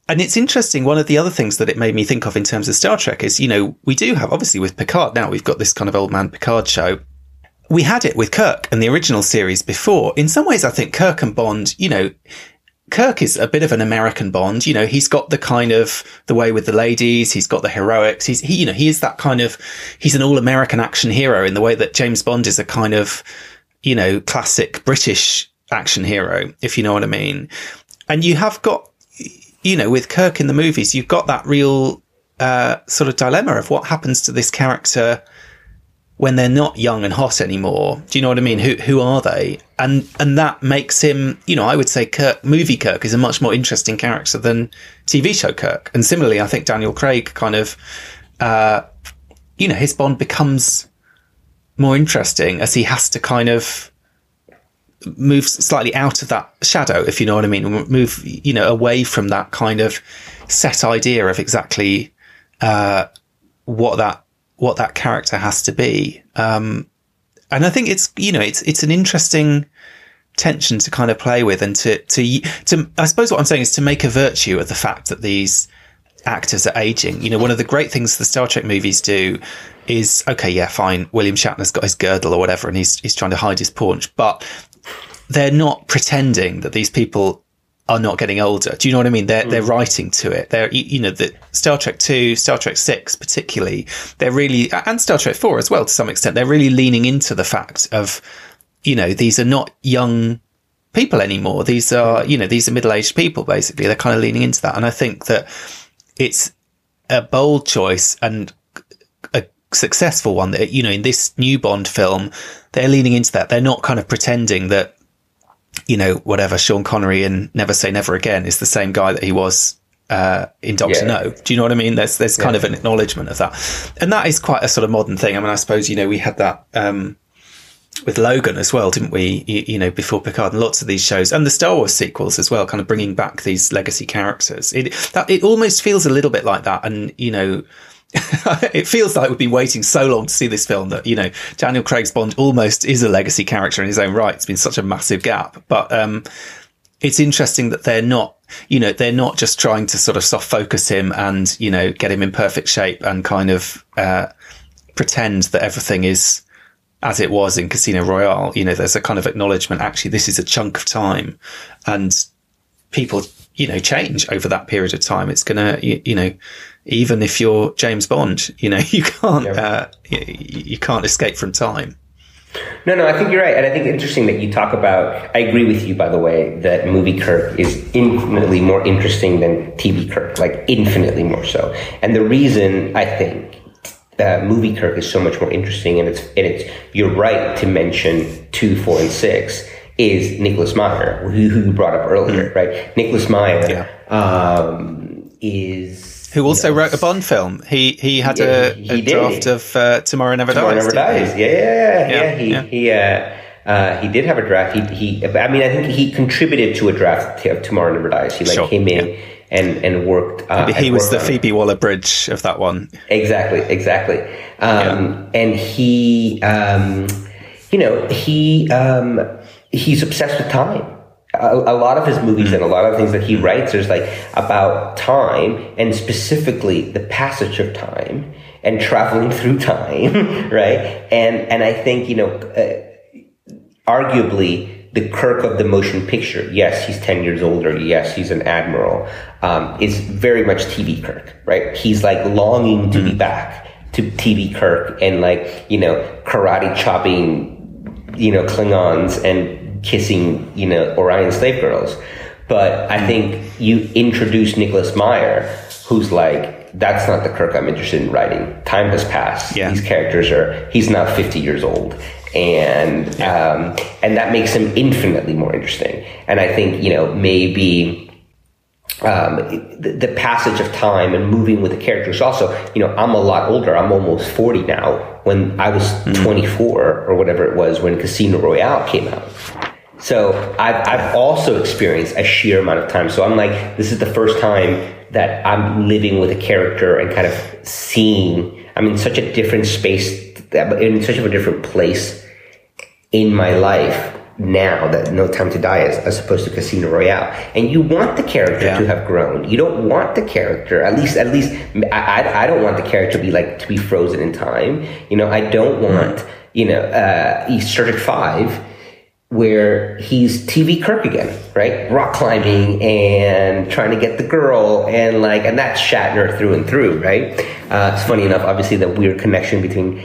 And it's interesting. One of the other things that it made me think of in terms of Star Trek is, you know, we do have obviously with Picard now, we've got this kind of old man Picard show we had it with Kirk and the original series before. In some ways, I think Kirk and Bond, you know, Kirk is a bit of an American Bond. You know, he's got the kind of the way with the ladies. He's got the heroics. He's, he, you know, he is that kind of, he's an all American action hero in the way that James Bond is a kind of, you know, classic British action hero, if you know what I mean. And you have got, you know, with Kirk in the movies, you've got that real, uh, sort of dilemma of what happens to this character when they're not young and hot anymore. Do you know what I mean? Who who are they? And and that makes him, you know, I would say Kirk, movie Kirk is a much more interesting character than TV show Kirk. And similarly, I think Daniel Craig kind of, uh, you know, his Bond becomes more interesting as he has to kind of move slightly out of that shadow, if you know what I mean, move, you know, away from that kind of set idea of exactly uh, what that what that character has to be. Um, and I think it's, you know, it's, it's an interesting tension to kind of play with and to, to, to, I suppose what I'm saying is to make a virtue of the fact that these actors are aging. You know, one of the great things the Star Trek movies do is, okay, yeah, fine. William Shatner's got his girdle or whatever and he's, he's trying to hide his paunch, but they're not pretending that these people are not getting older. Do you know what I mean? They're, mm. they're writing to it. They're, you know, the Star Trek 2, Star Trek 6 particularly, they're really, and Star Trek 4 as well to some extent, they're really leaning into the fact of, you know, these are not young people anymore. These are, you know, these are middle-aged people basically. They're kind of leaning into that. And I think that it's a bold choice and a successful one that, you know, in this new Bond film, they're leaning into that. They're not kind of pretending that you know, whatever Sean Connery in Never Say Never Again is the same guy that he was uh, in Doctor yeah. No. Do you know what I mean? There's there's kind yeah. of an acknowledgement of that, and that is quite a sort of modern thing. I mean, I suppose you know we had that um, with Logan as well, didn't we? You, you, know, before Picard, and lots of these shows, and the Star Wars sequels as well, kind of bringing back these legacy characters. It that it almost feels a little bit like that, and you know. it feels like we've been waiting so long to see this film that you know Daniel Craig's Bond almost is a legacy character in his own right. It's been such a massive gap, but um, it's interesting that they're not, you know, they're not just trying to sort of soft focus him and you know get him in perfect shape and kind of uh, pretend that everything is as it was in Casino Royale. You know, there's a kind of acknowledgement. Actually, this is a chunk of time, and people, you know, change over that period of time. It's gonna, you, you know even if you're James Bond, you know, you can't, yeah. uh, you, you, can't escape from time. No, no, I think you're right. And I think it's interesting that you talk about, I agree with you, by the way, that movie Kirk is infinitely more interesting than TV Kirk, like infinitely more so. And the reason I think uh, movie Kirk is so much more interesting, and it's, and it's, you're right to mention two, four, and six, is Nicholas Meyer, who, who you brought up earlier, Mm. right? Nicholas Meyer um, is. Who also know, wrote a Bond film. He he had Yeah, a, he a draft of uh, Tomorrow Never Tomorrow Dies. Never? Dies. Yeah, yeah, yeah. Yeah, yeah. He yeah. he uh, uh, he did have a draft. He he. I mean, I think he contributed to a draft of Tomorrow Never Dies. He like Sure, came in yeah. and and worked. Uh, He was the. Phoebe Waller Bridge of that one. Exactly, exactly. Um, And he, um, you know, he um, he's obsessed with time. A, a lot of his movies and a lot of things that he writes is like about time and specifically the passage of time and traveling through time, right? And and I think you know, uh, arguably the Kirk of the motion picture. Yes, he's 10 years older. Yes, he's an admiral. Um, is very much TV Kirk, right? He's like longing to be back to TV Kirk and like, you know, karate chopping, you know, Klingons and kissing, you know, Orion slave girls. But I think you introduce Nicholas Meyer, who's like, that's not the Kirk I'm interested in writing. Time has passed. Yeah. These characters are, he's now 50 years old. And, um, and that makes him infinitely more interesting. And I think, you know, maybe, um, the, the passage of time and moving with the characters. Also, you know, I'm a lot older. I'm almost 40 now. When I was 24 or whatever it was when Casino Royale came out. So I've, I've also experienced a sheer amount of time. So I'm like, this is the first time that I'm living with a character and kind of seeing, I'm in such a different space, in such of a different place in my life now that No Time to Die is as opposed to Casino Royale. And you want the character Yeah. to have grown. You don't want the character, at least, at least, I, I, I don't want the character to be like, to be frozen in time. You know, I don't want, you know, uh, Star Trek 5 where he's TV Kirk again, right? Rock climbing and trying to get the girl and like, and that's Shatner through and through, right? Uh, it's funny enough, obviously, the weird connection between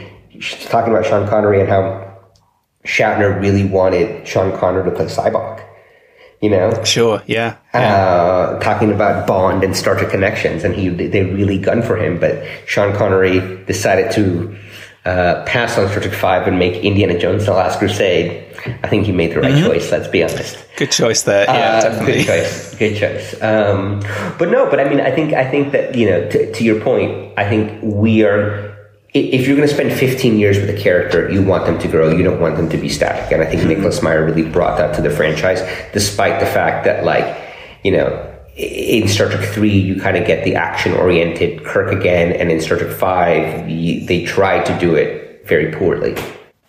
talking about Sean Connery and how Shatner really wanted Sean Connery to play Sybok. You know, Sure, yeah. uh, talking about Bond and Star Trek connections, and he they really gunned for him, but Sean Connery decided to uh, pass on Star Trek Five and make Indiana Jones: The Last Crusade. I think he made the right choice. Let's be honest. Good choice there. Yeah, Uh, definitely. Good choice. Good choice. Um, but no, but I mean, I think I think that you know, to, to your point, I think we are. If you're going to spend 15 years with a character, you want them to grow. You don't want them to be static. And I think Nicholas Meyer really brought that to the franchise, despite the fact that, like, you know, in Star Trek 3, you kind of get the action oriented Kirk again. And in Star Trek 5, they try to do it very poorly.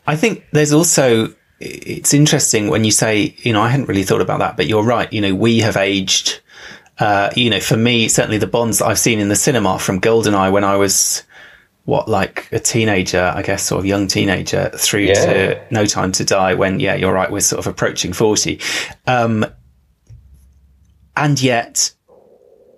I think there's also it's interesting when you say, you know, I hadn't really thought about that, but you're right. You know, we have aged. Uh, you know, for me, certainly the Bonds that I've seen in the cinema from Goldeneye when I was what like a teenager, I guess, sort of young teenager, through Yeah. to No Time to Die. When yeah, you're right, we're sort of approaching forty, um, and yet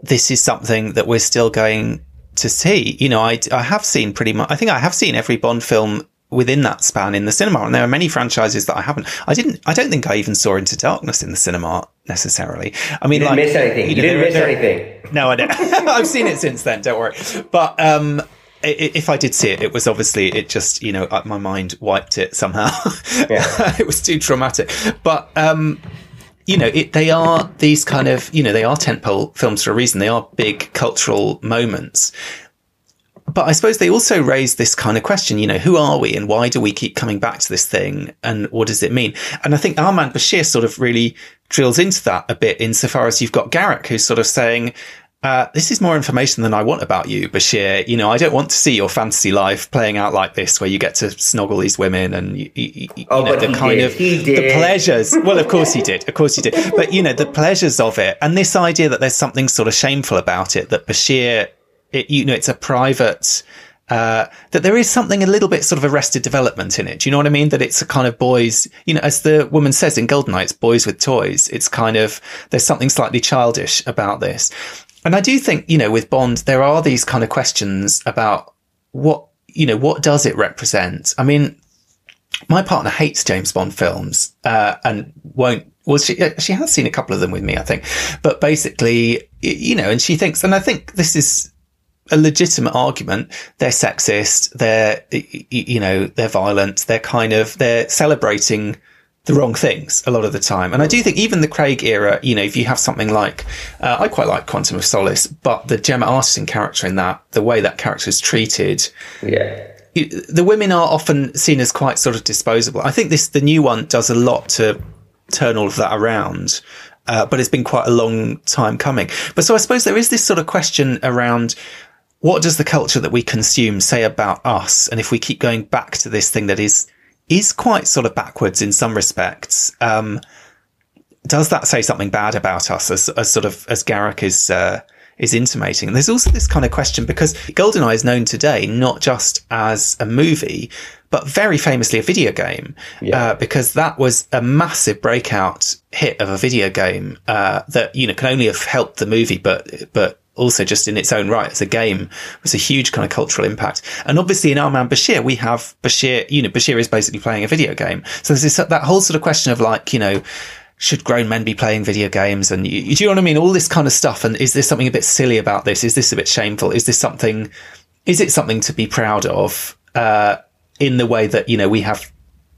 this is something that we're still going to see. You know, I, I have seen pretty much, I think I have seen every Bond film within that span in the cinema. And there are many franchises that I haven't. I didn't, I don't think I even saw Into Darkness in the cinema necessarily. I mean, You didn't like, miss anything. You, know, didn't there- miss there- anything. no, I don't. I've seen it since then. Don't worry. But um, if I did see it, it was obviously it just you know uh, my mind wiped it somehow. Yeah. it was too traumatic. But um, you know, it, they are these kind of you know they are tentpole films for a reason. They are big cultural moments. But I suppose they also raise this kind of question, you know, who are we and why do we keep coming back to this thing and what does it mean? And I think Our Man Bashir sort of really drills into that a bit insofar as you've got Garak who's sort of saying, uh, this is more information than I want about you, Bashir. You know, I don't want to see your fantasy life playing out like this, where you get to snoggle these women and you, you, you Oh, know the he kind did. of the pleasures. Well, of course he did. Of course he did. But you know, the pleasures of it, and this idea that there's something sort of shameful about it. That Bashir, it, you know, it's a private. Uh, that there is something a little bit sort of arrested development in it. Do you know what I mean? That it's a kind of boys, you know, as the woman says in Goldeneye, it's boys with toys. It's kind of, there's something slightly childish about this. And I do think, you know, with Bond, there are these kind of questions about what, you know, what does it represent? I mean, my partner hates James Bond films uh, and won't. Well, she she has seen a couple of them with me, I think, but basically, you know, and she thinks, and I think this is a legitimate argument. They're sexist. They're you know they're violent. They're kind of they're celebrating the wrong things a lot of the time. And I do think even the Craig era, you know, if you have something like, uh, I quite like Quantum of Solace, but the Gemma Arterton character in that, the way that character is treated, Yeah. the women are often seen as quite sort of disposable. I think this, the new one does a lot to turn all of that around. Uh, but it's been quite a long time coming. But so I suppose there is this sort of question around what does the culture that we consume say about us? And if we keep going back to this thing that is, is quite sort of backwards in some respects, um, does that say something bad about us as, as sort of, as Garak is, uh, is intimating. And there's also this kind of question because GoldenEye is known today not just as a movie, but very famously a video game, Yeah. uh, because that was a massive breakout hit of a video game uh, that you know can only have helped the movie, but but also just in its own right as a game was a huge kind of cultural impact. And obviously in Our Man Bashir, we have Bashir. You know, Bashir is basically playing a video game. So there's this that whole sort of question of like you know should grown men be playing video games? And you, do you know what I mean? All this kind of stuff. And is there something a bit silly about this? Is this a bit shameful? Is this something, is it something to be proud of, uh, in the way that, you know, we have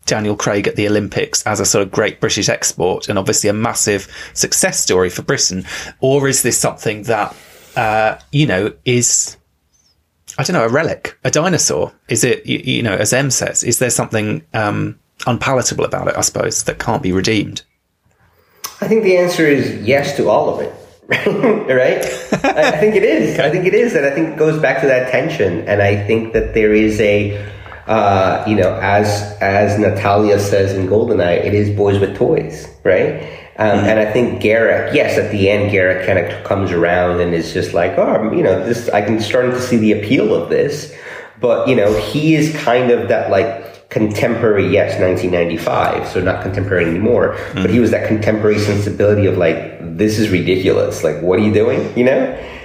Daniel Craig at the Olympics as a sort of great British export and obviously a massive success story for Britain? Or is this something that, uh, you know, is, I don't know, a relic, a dinosaur? Is it, you, you know, as M says, is there something, um, unpalatable about it, I suppose, that can't be redeemed? I think the answer is yes to all of it. right? I think it is. I think it is. And I think it goes back to that tension. And I think that there is a, uh, you know, as, as Natalia says in Goldeneye, it is boys with toys, right? Um, And I think Garak, yes, at the end, Garak kind of comes around and is just like, oh, you know, this, I can starting to see the appeal of this. But, you know, he is kind of that like contemporary, yes, 1995, so not contemporary anymore, but he was that contemporary sensibility of like, this is ridiculous. Like, what are you doing? You know?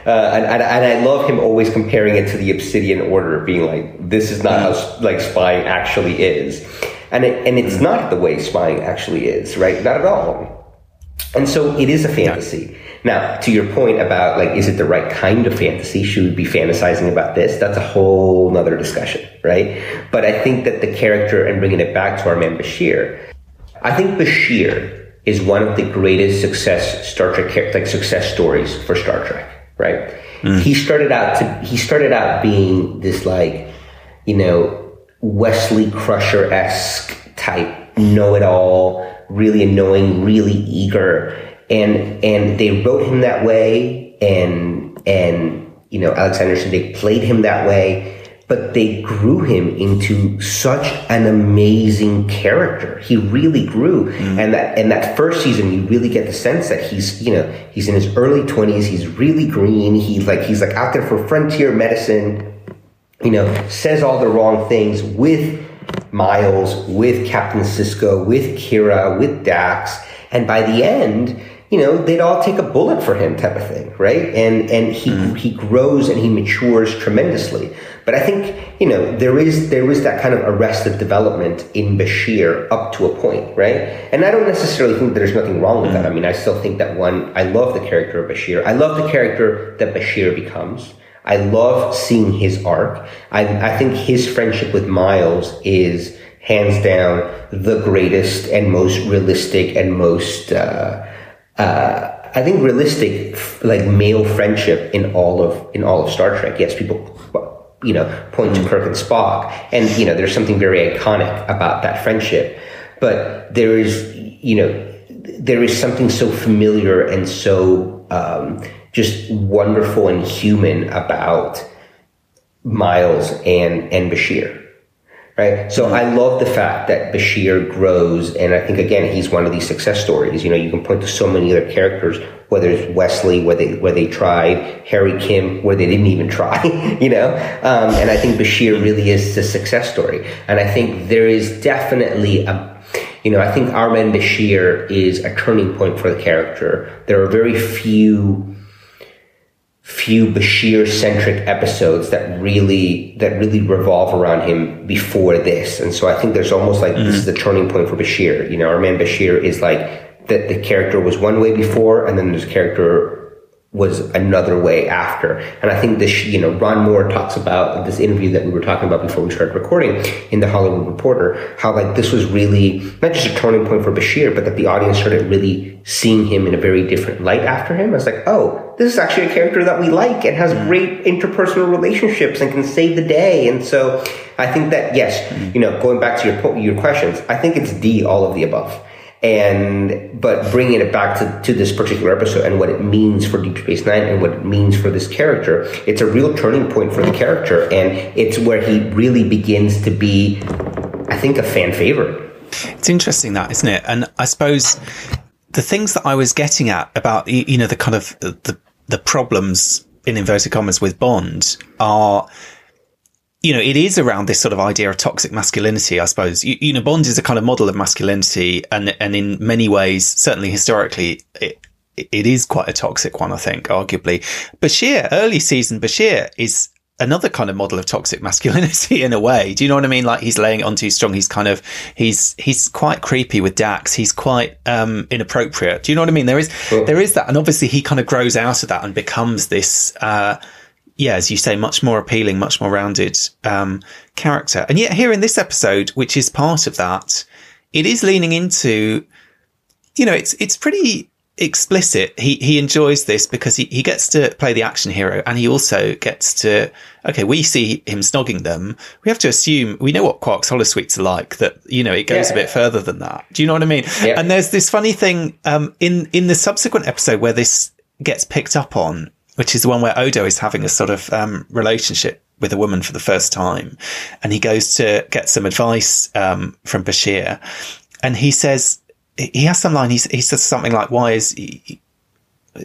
Uh, and, and, and I love him always comparing it to the Obsidian Order, being like, this is not how like spying actually is. And it, and it's not the way spying actually is, right? Not at all. And so it is a fantasy. Now, to your point about like, is it the right kind of fantasy? Should we be fantasizing about this? That's a whole nother discussion, right? But I think that the character and bringing it back to our man Bashir, I think Bashir is one of the greatest success Star Trek like success stories for Star Trek, right? Mm. He started out to he started out being this like, you know, Wesley Crusher esque type know it all, really annoying, really eager, and and they wrote him that way, and and you know Alexander said they played him that way, but they grew him into such an amazing character. He really grew, mm-hmm. and that and that first season, you really get the sense that he's you know he's in his early twenties. He's really green. He's like he's like out there for frontier medicine you know, says all the wrong things with Miles, with Captain Sisko, with Kira, with Dax, and by the end, you know, they'd all take a bullet for him, type of thing, right? And and he mm-hmm. he grows and he matures tremendously. But I think you know there is there is that kind of arrested development in Bashir up to a point, right? And I don't necessarily think that there's nothing wrong with that. Mm-hmm. I mean, I still think that one. I love the character of Bashir. I love the character that Bashir becomes. I love seeing his arc. I, I think his friendship with Miles is hands down the greatest and most realistic and most, uh, uh, I think realistic, like male friendship in all of, in all of Star Trek. Yes, people, you know, point to Kirk and Spock and, you know, there's something very iconic about that friendship, but there is, you know, there is something so familiar and so, um, just wonderful and human about Miles and and Bashir. Right. So I love the fact that Bashir grows and I think again he's one of these success stories. You know, you can point to so many other characters, whether it's Wesley, where they where they tried, Harry Kim, where they didn't even try, you know? Um, and I think Bashir really is the success story. And I think there is definitely a you know, I think Our Man Bashir is a turning point for the character. There are very few few Bashir centric episodes that really that really revolve around him before this. And so I think there's almost like mm-hmm. this is the turning point for Bashir. You know, our man Bashir is like that the character was one way before and then this character was another way after. And I think this, you know, Ron Moore talks about this interview that we were talking about before we started recording in the Hollywood Reporter, how like this was really not just a turning point for Bashir, but that the audience started really seeing him in a very different light after him. I was like, oh, this is actually a character that we like and has mm. great interpersonal relationships and can save the day. And so I think that, yes, mm. you know, going back to your, your questions, I think it's D, all of the above and but bringing it back to, to this particular episode and what it means for Deep Space Nine and what it means for this character, it's a real turning point for the character, and it's where he really begins to be, I think, a fan favorite. It's interesting that, isn't it? And I suppose the things that I was getting at about you know the kind of the the problems in inverted commas with Bond are you know, it is around this sort of idea of toxic masculinity, I suppose. You, you, know, Bond is a kind of model of masculinity, and and in many ways, certainly historically, it it is quite a toxic one, I think, arguably. Bashir, early season Bashir, is another kind of model of toxic masculinity in a way. Do you know what I mean? Like he's laying on too strong. He's kind of he's he's quite creepy with Dax. He's quite um, inappropriate. Do you know what I mean? There is well, there is that, and obviously he kind of grows out of that and becomes this. Uh, yeah, as you say, much more appealing, much more rounded um, character. And yet, here in this episode, which is part of that, it is leaning into, you know, it's it's pretty explicit. He he enjoys this because he, he gets to play the action hero, and he also gets to. Okay, we see him snogging them. We have to assume we know what Quark's holosuites are like. That you know, it goes yeah. a bit further than that. Do you know what I mean? Yeah. And there's this funny thing um, in in the subsequent episode where this gets picked up on which is the one where Odo is having a sort of um, relationship with a woman for the first time, and he goes to get some advice um, from Bashir, and he says he has some line. He, he says something like, "Why is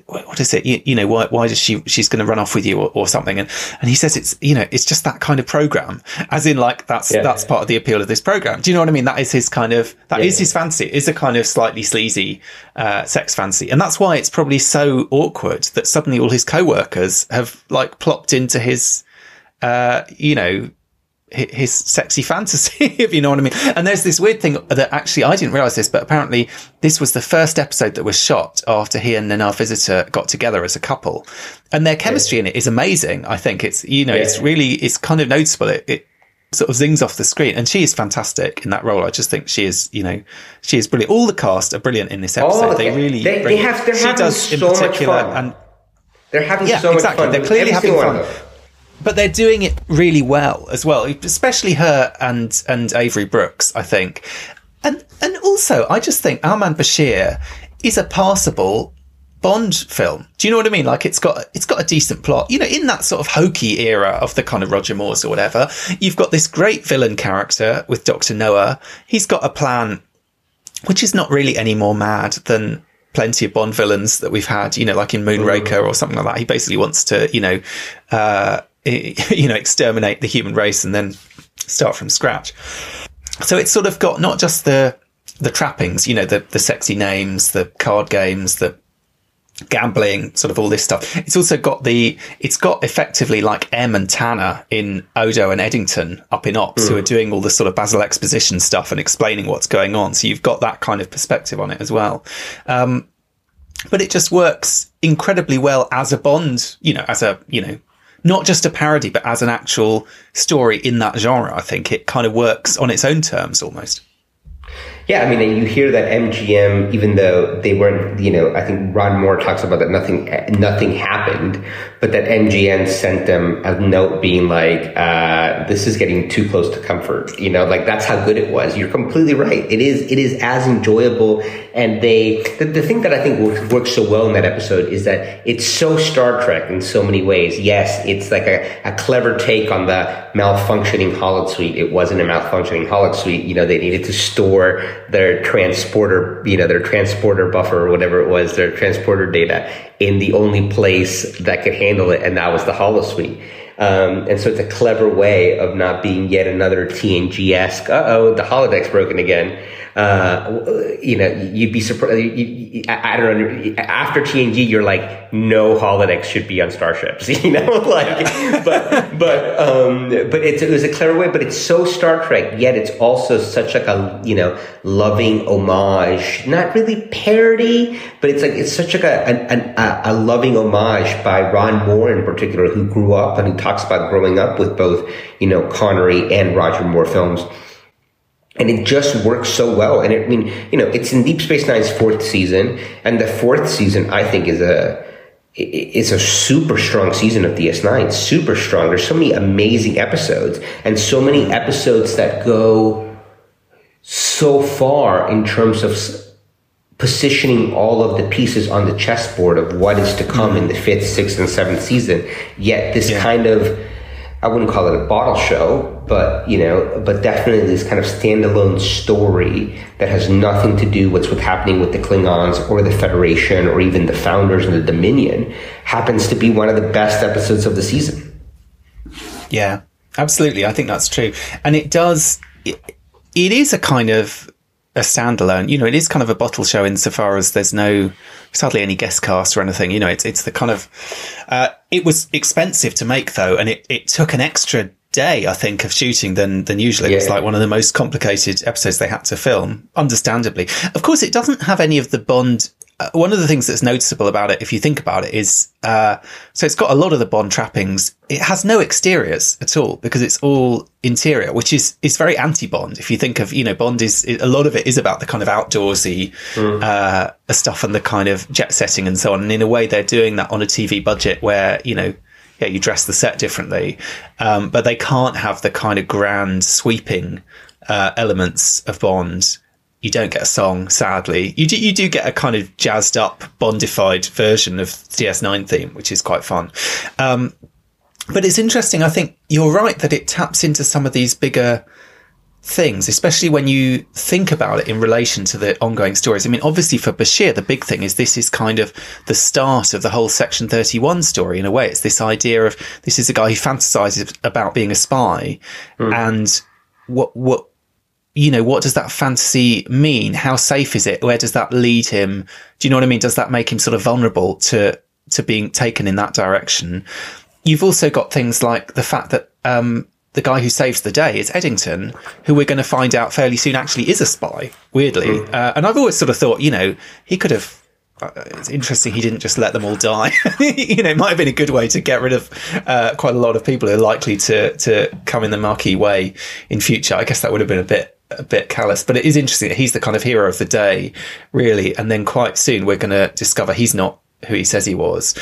what is it? You, you, know, why, why does she, she's going to run off with you or, or, something? And, and he says it's, you know, it's just that kind of program as in like, that's, yeah. that's part of the appeal of this program. Do you know what I mean? That is his kind of, that yeah. is his fancy. It is a kind of slightly sleazy, uh, sex fancy. And that's why it's probably so awkward that suddenly all his co-workers have like plopped into his, uh, you know, his sexy fantasy, if you know what I mean. And there's this weird thing that actually I didn't realize this, but apparently this was the first episode that was shot after he and Nana Visitor got together as a couple, and their chemistry yeah. in it is amazing. I think it's you know yeah. it's really it's kind of noticeable. It, it sort of zings off the screen, and she is fantastic in that role. I just think she is you know she is brilliant. All the cast are brilliant in this episode. Oh, they really they, they have they're having so much fun. And, they're having yeah, so exactly. much fun. They're clearly having fun but they're doing it really well as well, especially her and and Avery Brooks, I think. And and also, I just think Our Man Bashir is a passable Bond film. Do you know what I mean? Like it's got it's got a decent plot. You know, in that sort of hokey era of the kind of Roger Moores or whatever, you've got this great villain character with Doctor Noah. He's got a plan, which is not really any more mad than plenty of Bond villains that we've had. You know, like in Moonraker or something like that. He basically wants to, you know. Uh, you know, exterminate the human race and then start from scratch. So it's sort of got not just the the trappings, you know, the the sexy names, the card games, the gambling, sort of all this stuff. It's also got the it's got effectively like M and Tanner in Odo and Eddington up in Ops, mm. who are doing all the sort of Basil exposition stuff and explaining what's going on. So you've got that kind of perspective on it as well. Um, but it just works incredibly well as a Bond, you know, as a you know not just a parody, but as an actual story in that genre. I think it kind of works on its own terms almost. Yeah, I mean, and you hear that MGM, even though they weren't, you know, I think Ron Moore talks about that nothing, nothing happened, but that MGM sent them a note being like, uh, "This is getting too close to comfort." You know, like that's how good it was. You're completely right. It is, it is as enjoyable, and they, the, the thing that I think works, works so well in that episode is that it's so Star Trek in so many ways. Yes, it's like a, a clever take on the malfunctioning holosuite. It wasn't a malfunctioning holosuite. You know, they needed to store their transporter, you know, their transporter buffer or whatever it was, their transporter data in the only place that could handle it, and that was the holosuite. Um, and so it's a clever way of not being yet another TNG esque, uh oh, the holodeck's broken again. Uh, you know, you'd be surprised. You, you, I, I don't know. After TNG, you're like, no holodecks should be on starships, you know, like, but, but, um, but it's, it was a clever way, but it's so Star Trek, yet it's also such like a, you know, loving homage, not really parody, but it's like, it's such like a, a, a loving homage by Ron Moore in particular, who grew up and who talks about growing up with both, you know, Connery and Roger Moore films and it just works so well. And it, I mean, you know, it's in Deep Space Nine's fourth season, and the fourth season I think is a is a super strong season of DS9. Super strong. There's so many amazing episodes, and so many episodes that go so far in terms of positioning all of the pieces on the chessboard of what is to come in the fifth, sixth, and seventh season. Yet this yeah. kind of I wouldn't call it a bottle show, but you know, but definitely this kind of standalone story that has nothing to do with what's happening with the Klingons or the Federation or even the Founders and the Dominion happens to be one of the best episodes of the season. Yeah, absolutely. I think that's true, and it does. it, it is a kind of a standalone. You know, it is kind of a bottle show insofar as there's no, hardly any guest cast or anything. You know, it's it's the kind of. Uh, it was expensive to make though, and it it took an extra day, I think, of shooting than than usually. Yeah. It's like one of the most complicated episodes they had to film, understandably. Of course, it doesn't have any of the Bond uh, one of the things that's noticeable about it, if you think about it, is uh, so it's got a lot of the Bond trappings. It has no exteriors at all because it's all interior, which is is very anti-Bond. If you think of you know Bond is a lot of it is about the kind of outdoorsy mm. uh, stuff and the kind of jet setting and so on. And in a way, they're doing that on a TV budget where you know yeah you dress the set differently, um, but they can't have the kind of grand sweeping uh, elements of Bond you don't get a song, sadly. You do, you do get a kind of jazzed up, bondified version of DS9 theme, which is quite fun. Um, but it's interesting. I think you're right that it taps into some of these bigger things, especially when you think about it in relation to the ongoing stories. I mean, obviously for Bashir, the big thing is this is kind of the start of the whole Section 31 story in a way. It's this idea of this is a guy who fantasizes about being a spy mm. and what, what, you know, what does that fantasy mean? How safe is it? Where does that lead him? Do you know what I mean? Does that make him sort of vulnerable to, to being taken in that direction? You've also got things like the fact that, um, the guy who saves the day is Eddington, who we're going to find out fairly soon actually is a spy, weirdly. Mm. Uh, and I've always sort of thought, you know, he could have uh, it's interesting he didn't just let them all die. you know, it might have been a good way to get rid of uh, quite a lot of people who are likely to to come in the Maquis way in future. I guess that would have been a bit a bit callous, but it is interesting that he's the kind of hero of the day, really. And then quite soon we're going to discover he's not who he says he was.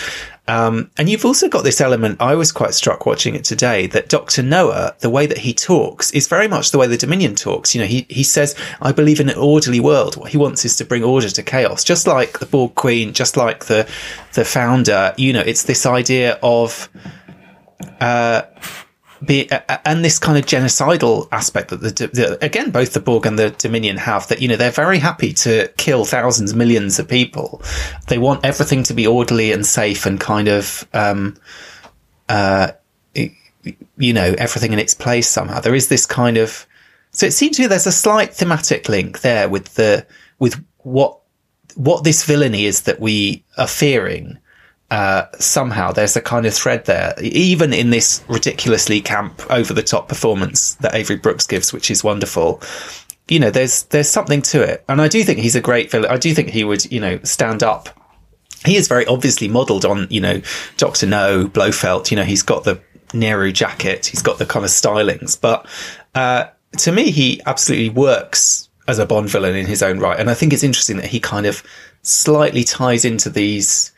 Um, and you've also got this element. I was quite struck watching it today that Dr. Noah, the way that he talks is very much the way the Dominion talks. You know, he, he says, I believe in an orderly world. What he wants is to bring order to chaos, just like the Borg Queen, just like the, the founder. You know, it's this idea of, uh, be, and this kind of genocidal aspect that the, the, again both the Borg and the Dominion have that you know they're very happy to kill thousands millions of people. They want everything to be orderly and safe and kind of um, uh, you know everything in its place somehow. There is this kind of so it seems to me there's a slight thematic link there with the with what what this villainy is that we are fearing uh, somehow there's a kind of thread there, even in this ridiculously camp, over the top performance that Avery Brooks gives, which is wonderful. You know, there's there's something to it, and I do think he's a great villain. I do think he would, you know, stand up. He is very obviously modelled on, you know, Doctor No, Blofeld. You know, he's got the Nehru jacket, he's got the kind of stylings, but uh, to me, he absolutely works as a Bond villain in his own right, and I think it's interesting that he kind of slightly ties into these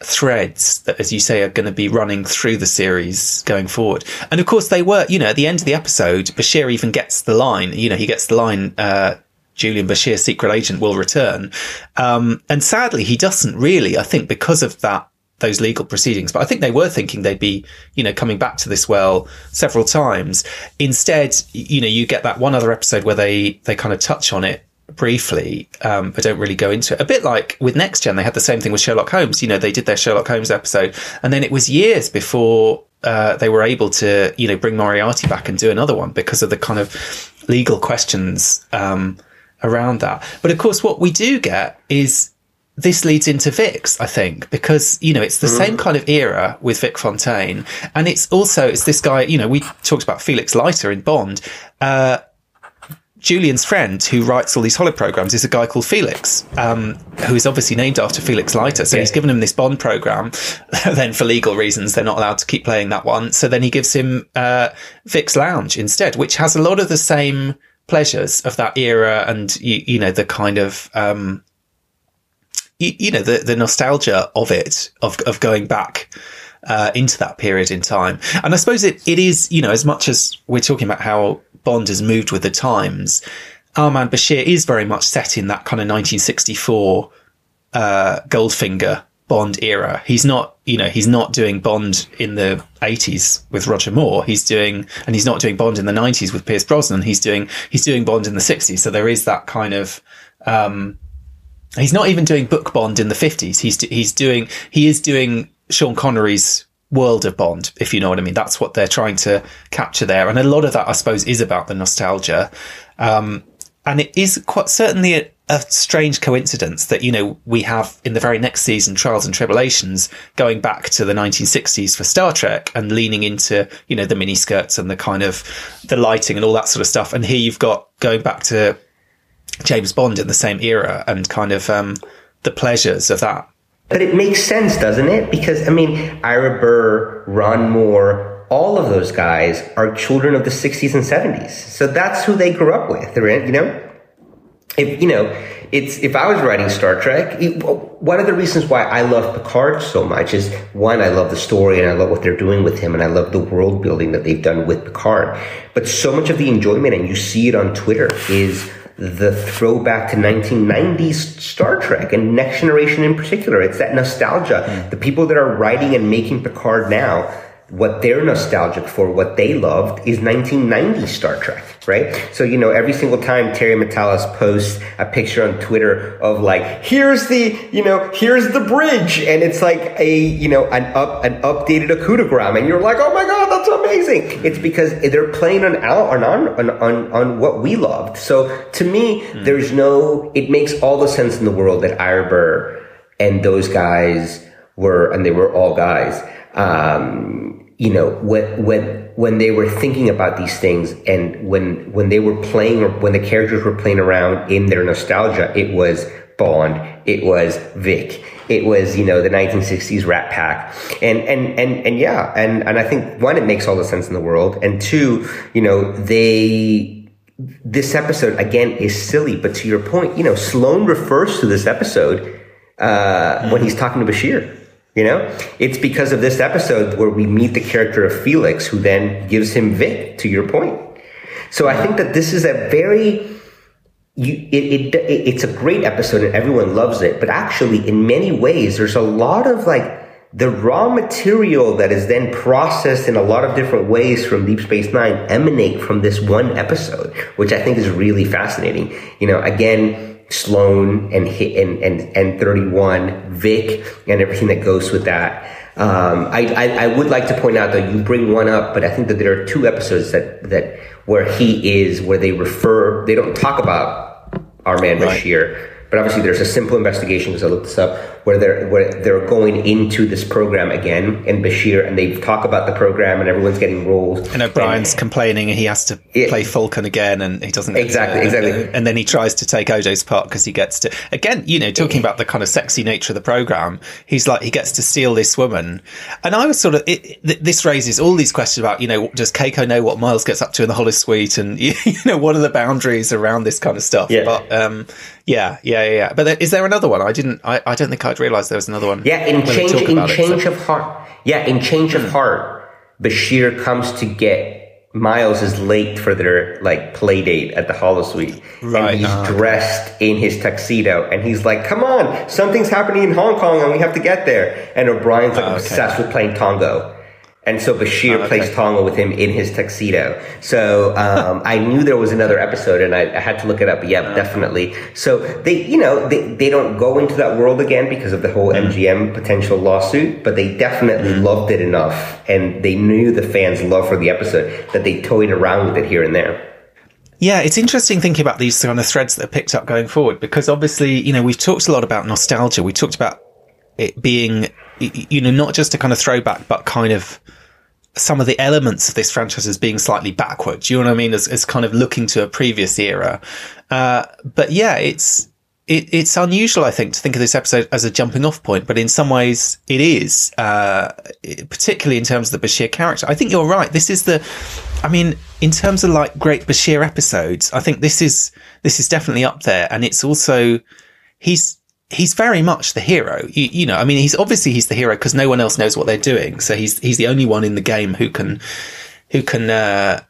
threads that, as you say, are going to be running through the series going forward. And of course, they were, you know, at the end of the episode, Bashir even gets the line, you know, he gets the line, uh, Julian Bashir, secret agent, will return. Um, and sadly, he doesn't really, I think, because of that, those legal proceedings. But I think they were thinking they'd be, you know, coming back to this well several times. Instead, you know, you get that one other episode where they, they kind of touch on it briefly, um, but don't really go into it. A bit like with Next Gen, they had the same thing with Sherlock Holmes. You know, they did their Sherlock Holmes episode, and then it was years before uh, they were able to, you know, bring Moriarty back and do another one because of the kind of legal questions um, around that. But of course, what we do get is this leads into Vic's, I think, because, you know, it's the same kind of era with Vic Fontaine. And it's also, it's this guy, you know, we talked about Felix Leiter in Bond. Uh, Julian's friend who writes all these holo programs is a guy called Felix, um, who is obviously named after Felix Leiter. So he's given him this Bond program. then, for legal reasons, they're not allowed to keep playing that one. So then he gives him uh, Vic's Lounge instead, which has a lot of the same pleasures of that era, and you, you know the kind of um, you, you know the the nostalgia of it of of going back uh, into that period in time. And I suppose it, it is, you know, as much as we're talking about how Bond has moved with the times, Our Man Bashir is very much set in that kind of 1964 uh, Goldfinger Bond era. He's not, you know, he's not doing Bond in the 80s with Roger Moore. He's doing, and he's not doing Bond in the 90s with Pierce Brosnan. He's doing, he's doing Bond in the 60s. So there is that kind of, um, he's not even doing book Bond in the 50s. He's, he's doing, he is doing Sean Connery's world of Bond, if you know what I mean. That's what they're trying to capture there. And a lot of that, I suppose, is about the nostalgia. Um, and it is quite certainly a, a, strange coincidence that, you know, we have in the very next season, Trials and Tribulations, going back to the 1960s for Star Trek and leaning into, you know, the miniskirts and the kind of the lighting and all that sort of stuff. And here you've got going back to James Bond in the same era and kind of, um, the pleasures of that. But it makes sense, doesn't it? Because, I mean, Ira Behr, Ron Moore, all of those guys are children of the 60s and 70s. So that's who they grew up with, right? You know? If, you know, it's, if I was writing Star Trek, it, one of the reasons why I love Picard so much is one, I love the story and I love what they're doing with him and I love the world building that they've done with Picard. But so much of the enjoyment, and you see it on Twitter, is the throwback to 1990s Star Trek and Next Generation in particular. It's that nostalgia. Mm. The people that are writing and making Picard now, what they're nostalgic for, what they loved is 1990s Star Trek, right? So, you know, every single time Terry Matalas posts a picture on Twitter of like, here's the, you know, here's the bridge. And it's like a, you know, an up, an updated Okudagram. And you're like, oh my God, that's amazing. It's because they're playing on, on, on, on, on what we loved. So to me, mm. there's no, it makes all the sense in the world that Ira Behr and those guys were, and they were all guys, um, you know, when, when, when they were thinking about these things and when, when they were playing or when the characters were playing around in their nostalgia, it was Bond, it was Vic, it was, you know, the 1960s Rat Pack. And, and, and, and yeah, and, and I think one, it makes all the sense in the world. And two, you know, they, this episode again is silly, but to your point, you know, Sloan refers to this episode, uh, when he's talking to Bashir you know, it's because of this episode where we meet the character of Felix, who then gives him Vic, to your point. So I think that this is a very, you, it, it, it's a great episode and everyone loves it. But actually, in many ways, there's a lot of like the raw material that is then processed in a lot of different ways from Deep Space Nine emanate from this one episode, which I think is really fascinating. You know, again, Sloan and and and and 31, Vic, and everything that goes with that. Um, I, I, I would like to point out that you bring one up, but I think that there are two episodes that that where he is where they refer they don't talk about our man right. Bashir, but obviously there's a simple investigation because I looked this up where they're where they're going into this program again in Bashir, and they talk about the program, and everyone's getting roles. And O'Brien's and, complaining, and he has to it, play Falcon again, and he doesn't exactly to, exactly. And, and, then he tries to take Odo's part because he gets to again, you know, talking about the kind of sexy nature of the program. He's like he gets to steal this woman, and I was sort of it, this raises all these questions about you know does Keiko know what Miles gets up to in the holosuite, and you know what are the boundaries around this kind of stuff? Yeah. But um, yeah, yeah, yeah. But there, is there another one? I didn't. I, I don't think I'd realised there was another one. Yeah, in change in change so. of heart. Yeah, in change of heart, Bashir comes to get Miles is late for their like play date at the holosuite, right. and he's uh, dressed in his tuxedo, and he's like, "Come on, something's happening in Hong Kong, and we have to get there." And O'Brien's like uh, okay. obsessed with playing Tongo. And so Bashir oh, okay. plays Tongo with him in his tuxedo. So um, I knew there was another episode, and I, I had to look it up. But yeah, oh. definitely. So they, you know, they, they don't go into that world again because of the whole mm. MGM potential lawsuit, but they definitely mm. loved it enough, and they knew the fans' love for the episode that they toyed around with it here and there. Yeah, it's interesting thinking about these kind of threads that are picked up going forward because obviously, you know, we've talked a lot about nostalgia. We talked about it being, you know, not just a kind of throwback, but kind of some of the elements of this franchise as being slightly backwards. You know what I mean? As, as kind of looking to a previous era. Uh, but yeah, it's, it, it's unusual, I think, to think of this episode as a jumping off point, but in some ways it is, uh, particularly in terms of the Bashir character. I think you're right. This is the, I mean, in terms of like great Bashir episodes, I think this is, this is definitely up there. And it's also, he's, he's very much the hero. You, you know, I mean, he's obviously he's the hero because no one else knows what they're doing. So he's, he's the only one in the game who can, who can, uh,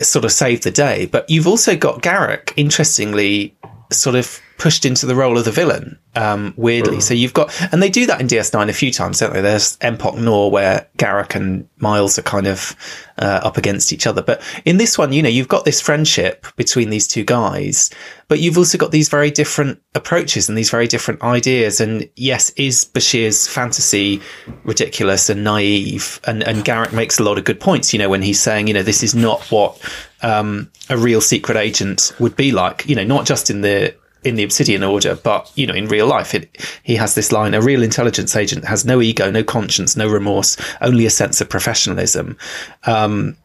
sort of save the day. But you've also got Garak, interestingly, sort of pushed into the role of the villain, um, weirdly. So you've got, and they do that in DS9 a few times, don't they? There's Empok Nor where Garak and Miles are kind of, uh, up against each other. But in this one, you know, you've got this friendship between these two guys, but you've also got these very different approaches and these very different ideas. And yes, is Bashir's fantasy ridiculous and naive? And, and Garak makes a lot of good points, you know, when he's saying, you know, this is not what, um, a real secret agent would be like, you know, not just in the, in the Obsidian Order, but you know, in real life, it, he has this line: a real intelligence agent has no ego, no conscience, no remorse, only a sense of professionalism. Um,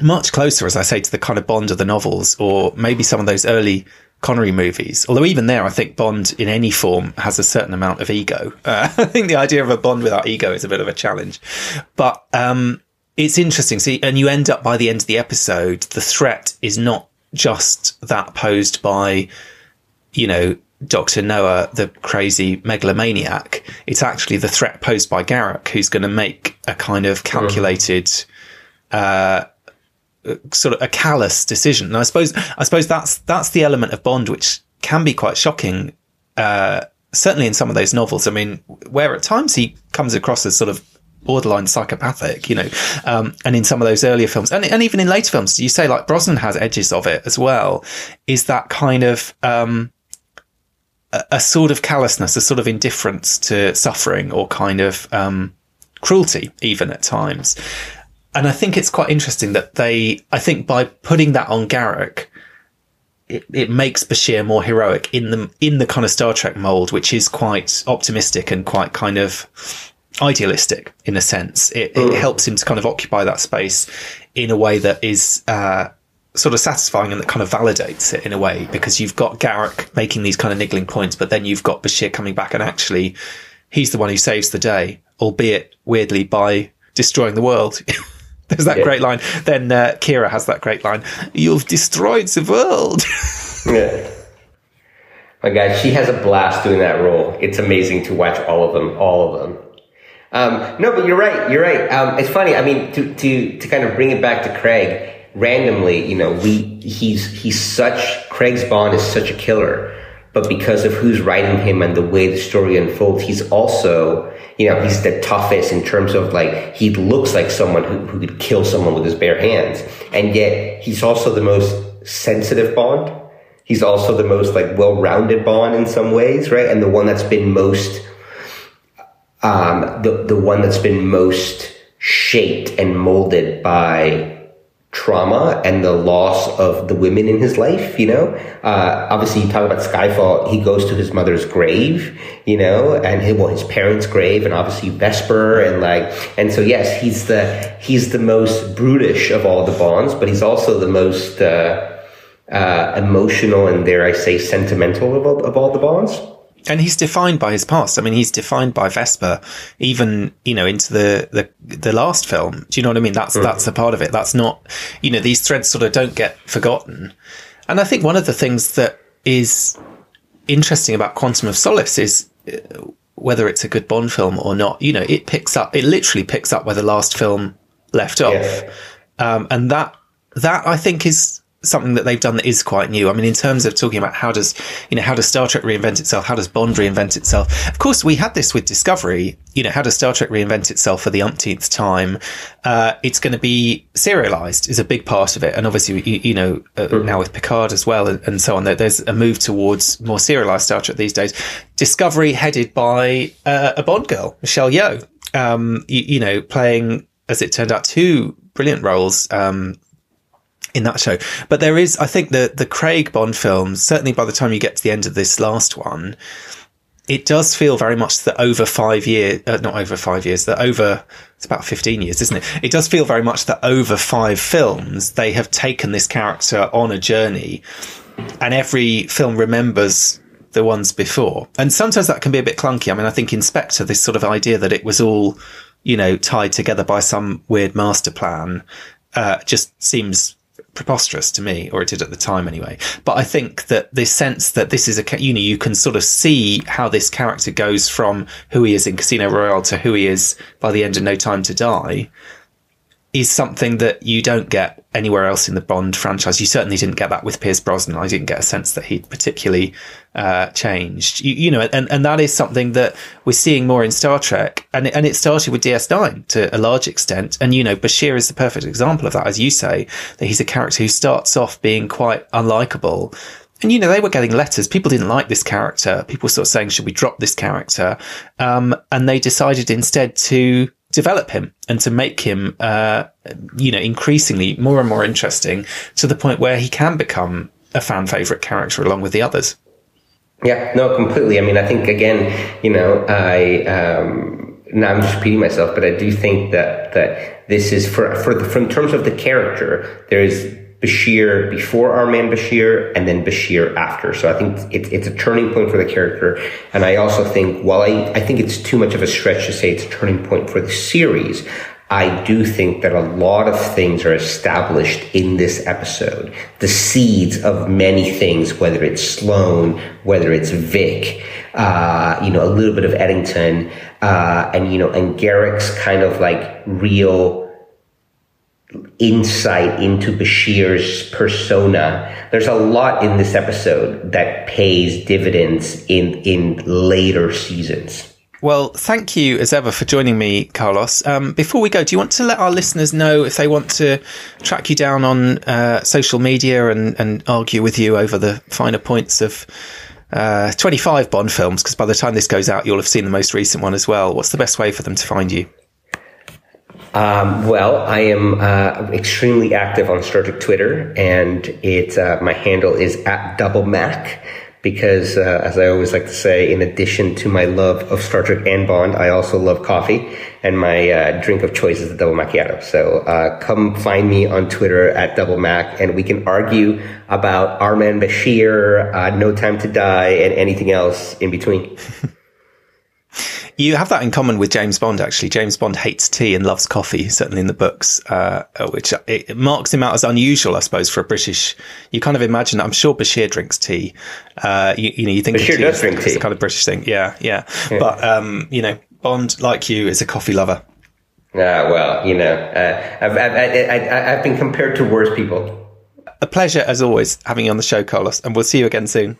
much closer, as I say, to the kind of Bond of the novels, or maybe some of those early Connery movies. Although even there, I think Bond in any form has a certain amount of ego. Uh, I think the idea of a Bond without ego is a bit of a challenge, but um, it's interesting. See, and you end up by the end of the episode, the threat is not just that posed by you know, Dr. Noah, the crazy megalomaniac. It's actually the threat posed by Garak, who's going to make a kind of calculated, uh, sort of a callous decision. And I suppose, I suppose that's, that's the element of Bond, which can be quite shocking. Uh, certainly in some of those novels. I mean, where at times he comes across as sort of borderline psychopathic, you know, um, and in some of those earlier films, and, and even in later films, you say like Brosnan has edges of it as well, is that kind of, um, a, sort of callousness, a sort of indifference to suffering or kind of um, cruelty, even at times. And I think it's quite interesting that they, I think by putting that on Garak, it, it makes Bashir more heroic in the in the kind of Star Trek mold, which is quite optimistic and quite kind of idealistic in a sense. It, it mm. helps him to kind of occupy that space in a way that is uh, sort of satisfying and that kind of validates it in a way because you've got Garak making these kind of niggling points, but then you've got Bashir coming back and actually he's the one who saves the day, albeit weirdly by destroying the world. There's that yeah. great line. Then uh, Kira has that great line. You've destroyed the world. yeah. My God, she has a blast doing that role. It's amazing to watch all of them, all of them. Um, no, but you're right. You're right. Um, it's funny. I mean, to, to, to kind of bring it back to Craig, randomly, you know, we he's he's such Craig's Bond is such a killer, but because of who's writing him and the way the story unfolds, he's also you know he's the toughest in terms of like he looks like someone who, who could kill someone with his bare hands, and yet he's also the most sensitive Bond. He's also the most like well-rounded Bond in some ways, right? And the one that's been most um, the the one that's been most shaped and molded by trauma and the loss of the women in his life, you know? Uh, obviously you talk about Skyfall, he goes to his mother's grave, you know, and his, well, his parents' grave and obviously Vesper and like, and so yes, he's the, he's the most brutish of all the bonds, but he's also the most, uh, uh, emotional and dare I say sentimental of all, of all the bonds and he's defined by his past. I mean, he's defined by Vesper, even you know into the the, the last film. Do you know what I mean? That's mm. that's a part of it. That's not you know these threads sort of don't get forgotten. And I think one of the things that is interesting about Quantum of Solace is uh, whether it's a good Bond film or not. You know, it picks up. It literally picks up where the last film left off, yeah. um, and that that I think is something that they've done that is quite new. I mean, in terms of talking about how does, you know, how does Star Trek reinvent itself? How does Bond reinvent itself? Of course, we had this with Discovery. You know, how does Star Trek reinvent itself for the umpteenth time? Uh, it's going to be serialized is a big part of it. And obviously, you, you know, uh, mm. now with Picard as well and, and, so on, there's a move towards more serialized Star Trek these days. Discovery headed by uh, a Bond girl, Michelle Yeoh, um, you, you, know, playing, as it turned out, two brilliant roles. Um, in that show. But there is, I think, the the Craig Bond films. Certainly, by the time you get to the end of this last one, it does feel very much that over five years, uh, not over five years, that over it's about fifteen years, isn't it? It does feel very much that over five films they have taken this character on a journey, and every film remembers the ones before. And sometimes that can be a bit clunky. I mean, I think in Spectre, this sort of idea that it was all, you know, tied together by some weird master plan, uh, just seems preposterous to me, or it did at the time anyway. But I think that this sense that this is a, you know, you can sort of see how this character goes from who he is in Casino Royale to who he is by the end of No Time to Die is something that you don't get anywhere else in the Bond franchise. You certainly didn't get that with Pierce Brosnan. I didn't get a sense that he'd particularly uh, changed. You, you, know, and, and that is something that we're seeing more in Star Trek. And, and it started with DS9 to a large extent. And, you know, Bashir is the perfect example of that, as you say, that he's a character who starts off being quite unlikable. And, you know, they were getting letters. People didn't like this character. People sort of saying, should we drop this character? Um, and they decided instead to develop him and to make him, uh, you know, increasingly more and more interesting to the point where he can become a fan favorite character along with the others. Yeah, no, completely. I mean, I think again, you know, I um, now I'm just repeating myself, but I do think that that this is for for the, from terms of the character, there is Bashir before our man Bashir and then Bashir after. So I think it, it's a turning point for the character. And I also think, while I, I think it's too much of a stretch to say it's a turning point for the series, I do think that a lot of things are established in this episode. The seeds of many things, whether it's Sloan, whether it's Vic, uh, you know, a little bit of Eddington, uh, and, you know, and Garak's kind of like real, insight into Bashir's persona. There's a lot in this episode that pays dividends in in later seasons. Well, thank you as ever for joining me, Carlos. Um, before we go, do you want to let our listeners know if they want to track you down on uh, social media and, and argue with you over the finer points of uh, 25 Bond films? Because by the time this goes out, you'll have seen the most recent one as well. What's the best way for them to find you? Um, well, I am uh, extremely active on Star Trek Twitter, and it uh, my handle is at Double Mac because, uh, as I always like to say, in addition to my love of Star Trek and Bond, I also love coffee, and my uh, drink of choice is the double macchiato. So uh, come find me on Twitter at Double Mac, and we can argue about Our Man Bashir, uh, No Time to Die, and anything else in between. You have that in common with James Bond, actually. James Bond hates tea and loves coffee, certainly in the books, uh, which it marks him out as unusual, I suppose, for a British. You kind of imagine, I'm sure Bashir drinks tea. Uh, you, you, know, you think Bashir does drink tea. It's a kind of British thing. Yeah, yeah. yeah. But, um, you know, Bond, like you, is a coffee lover. Ah, well, you know, uh, I've, I've, I've, I've been compared to worse people. A pleasure, as always, having you on the show, Carlos, and we'll see you again soon.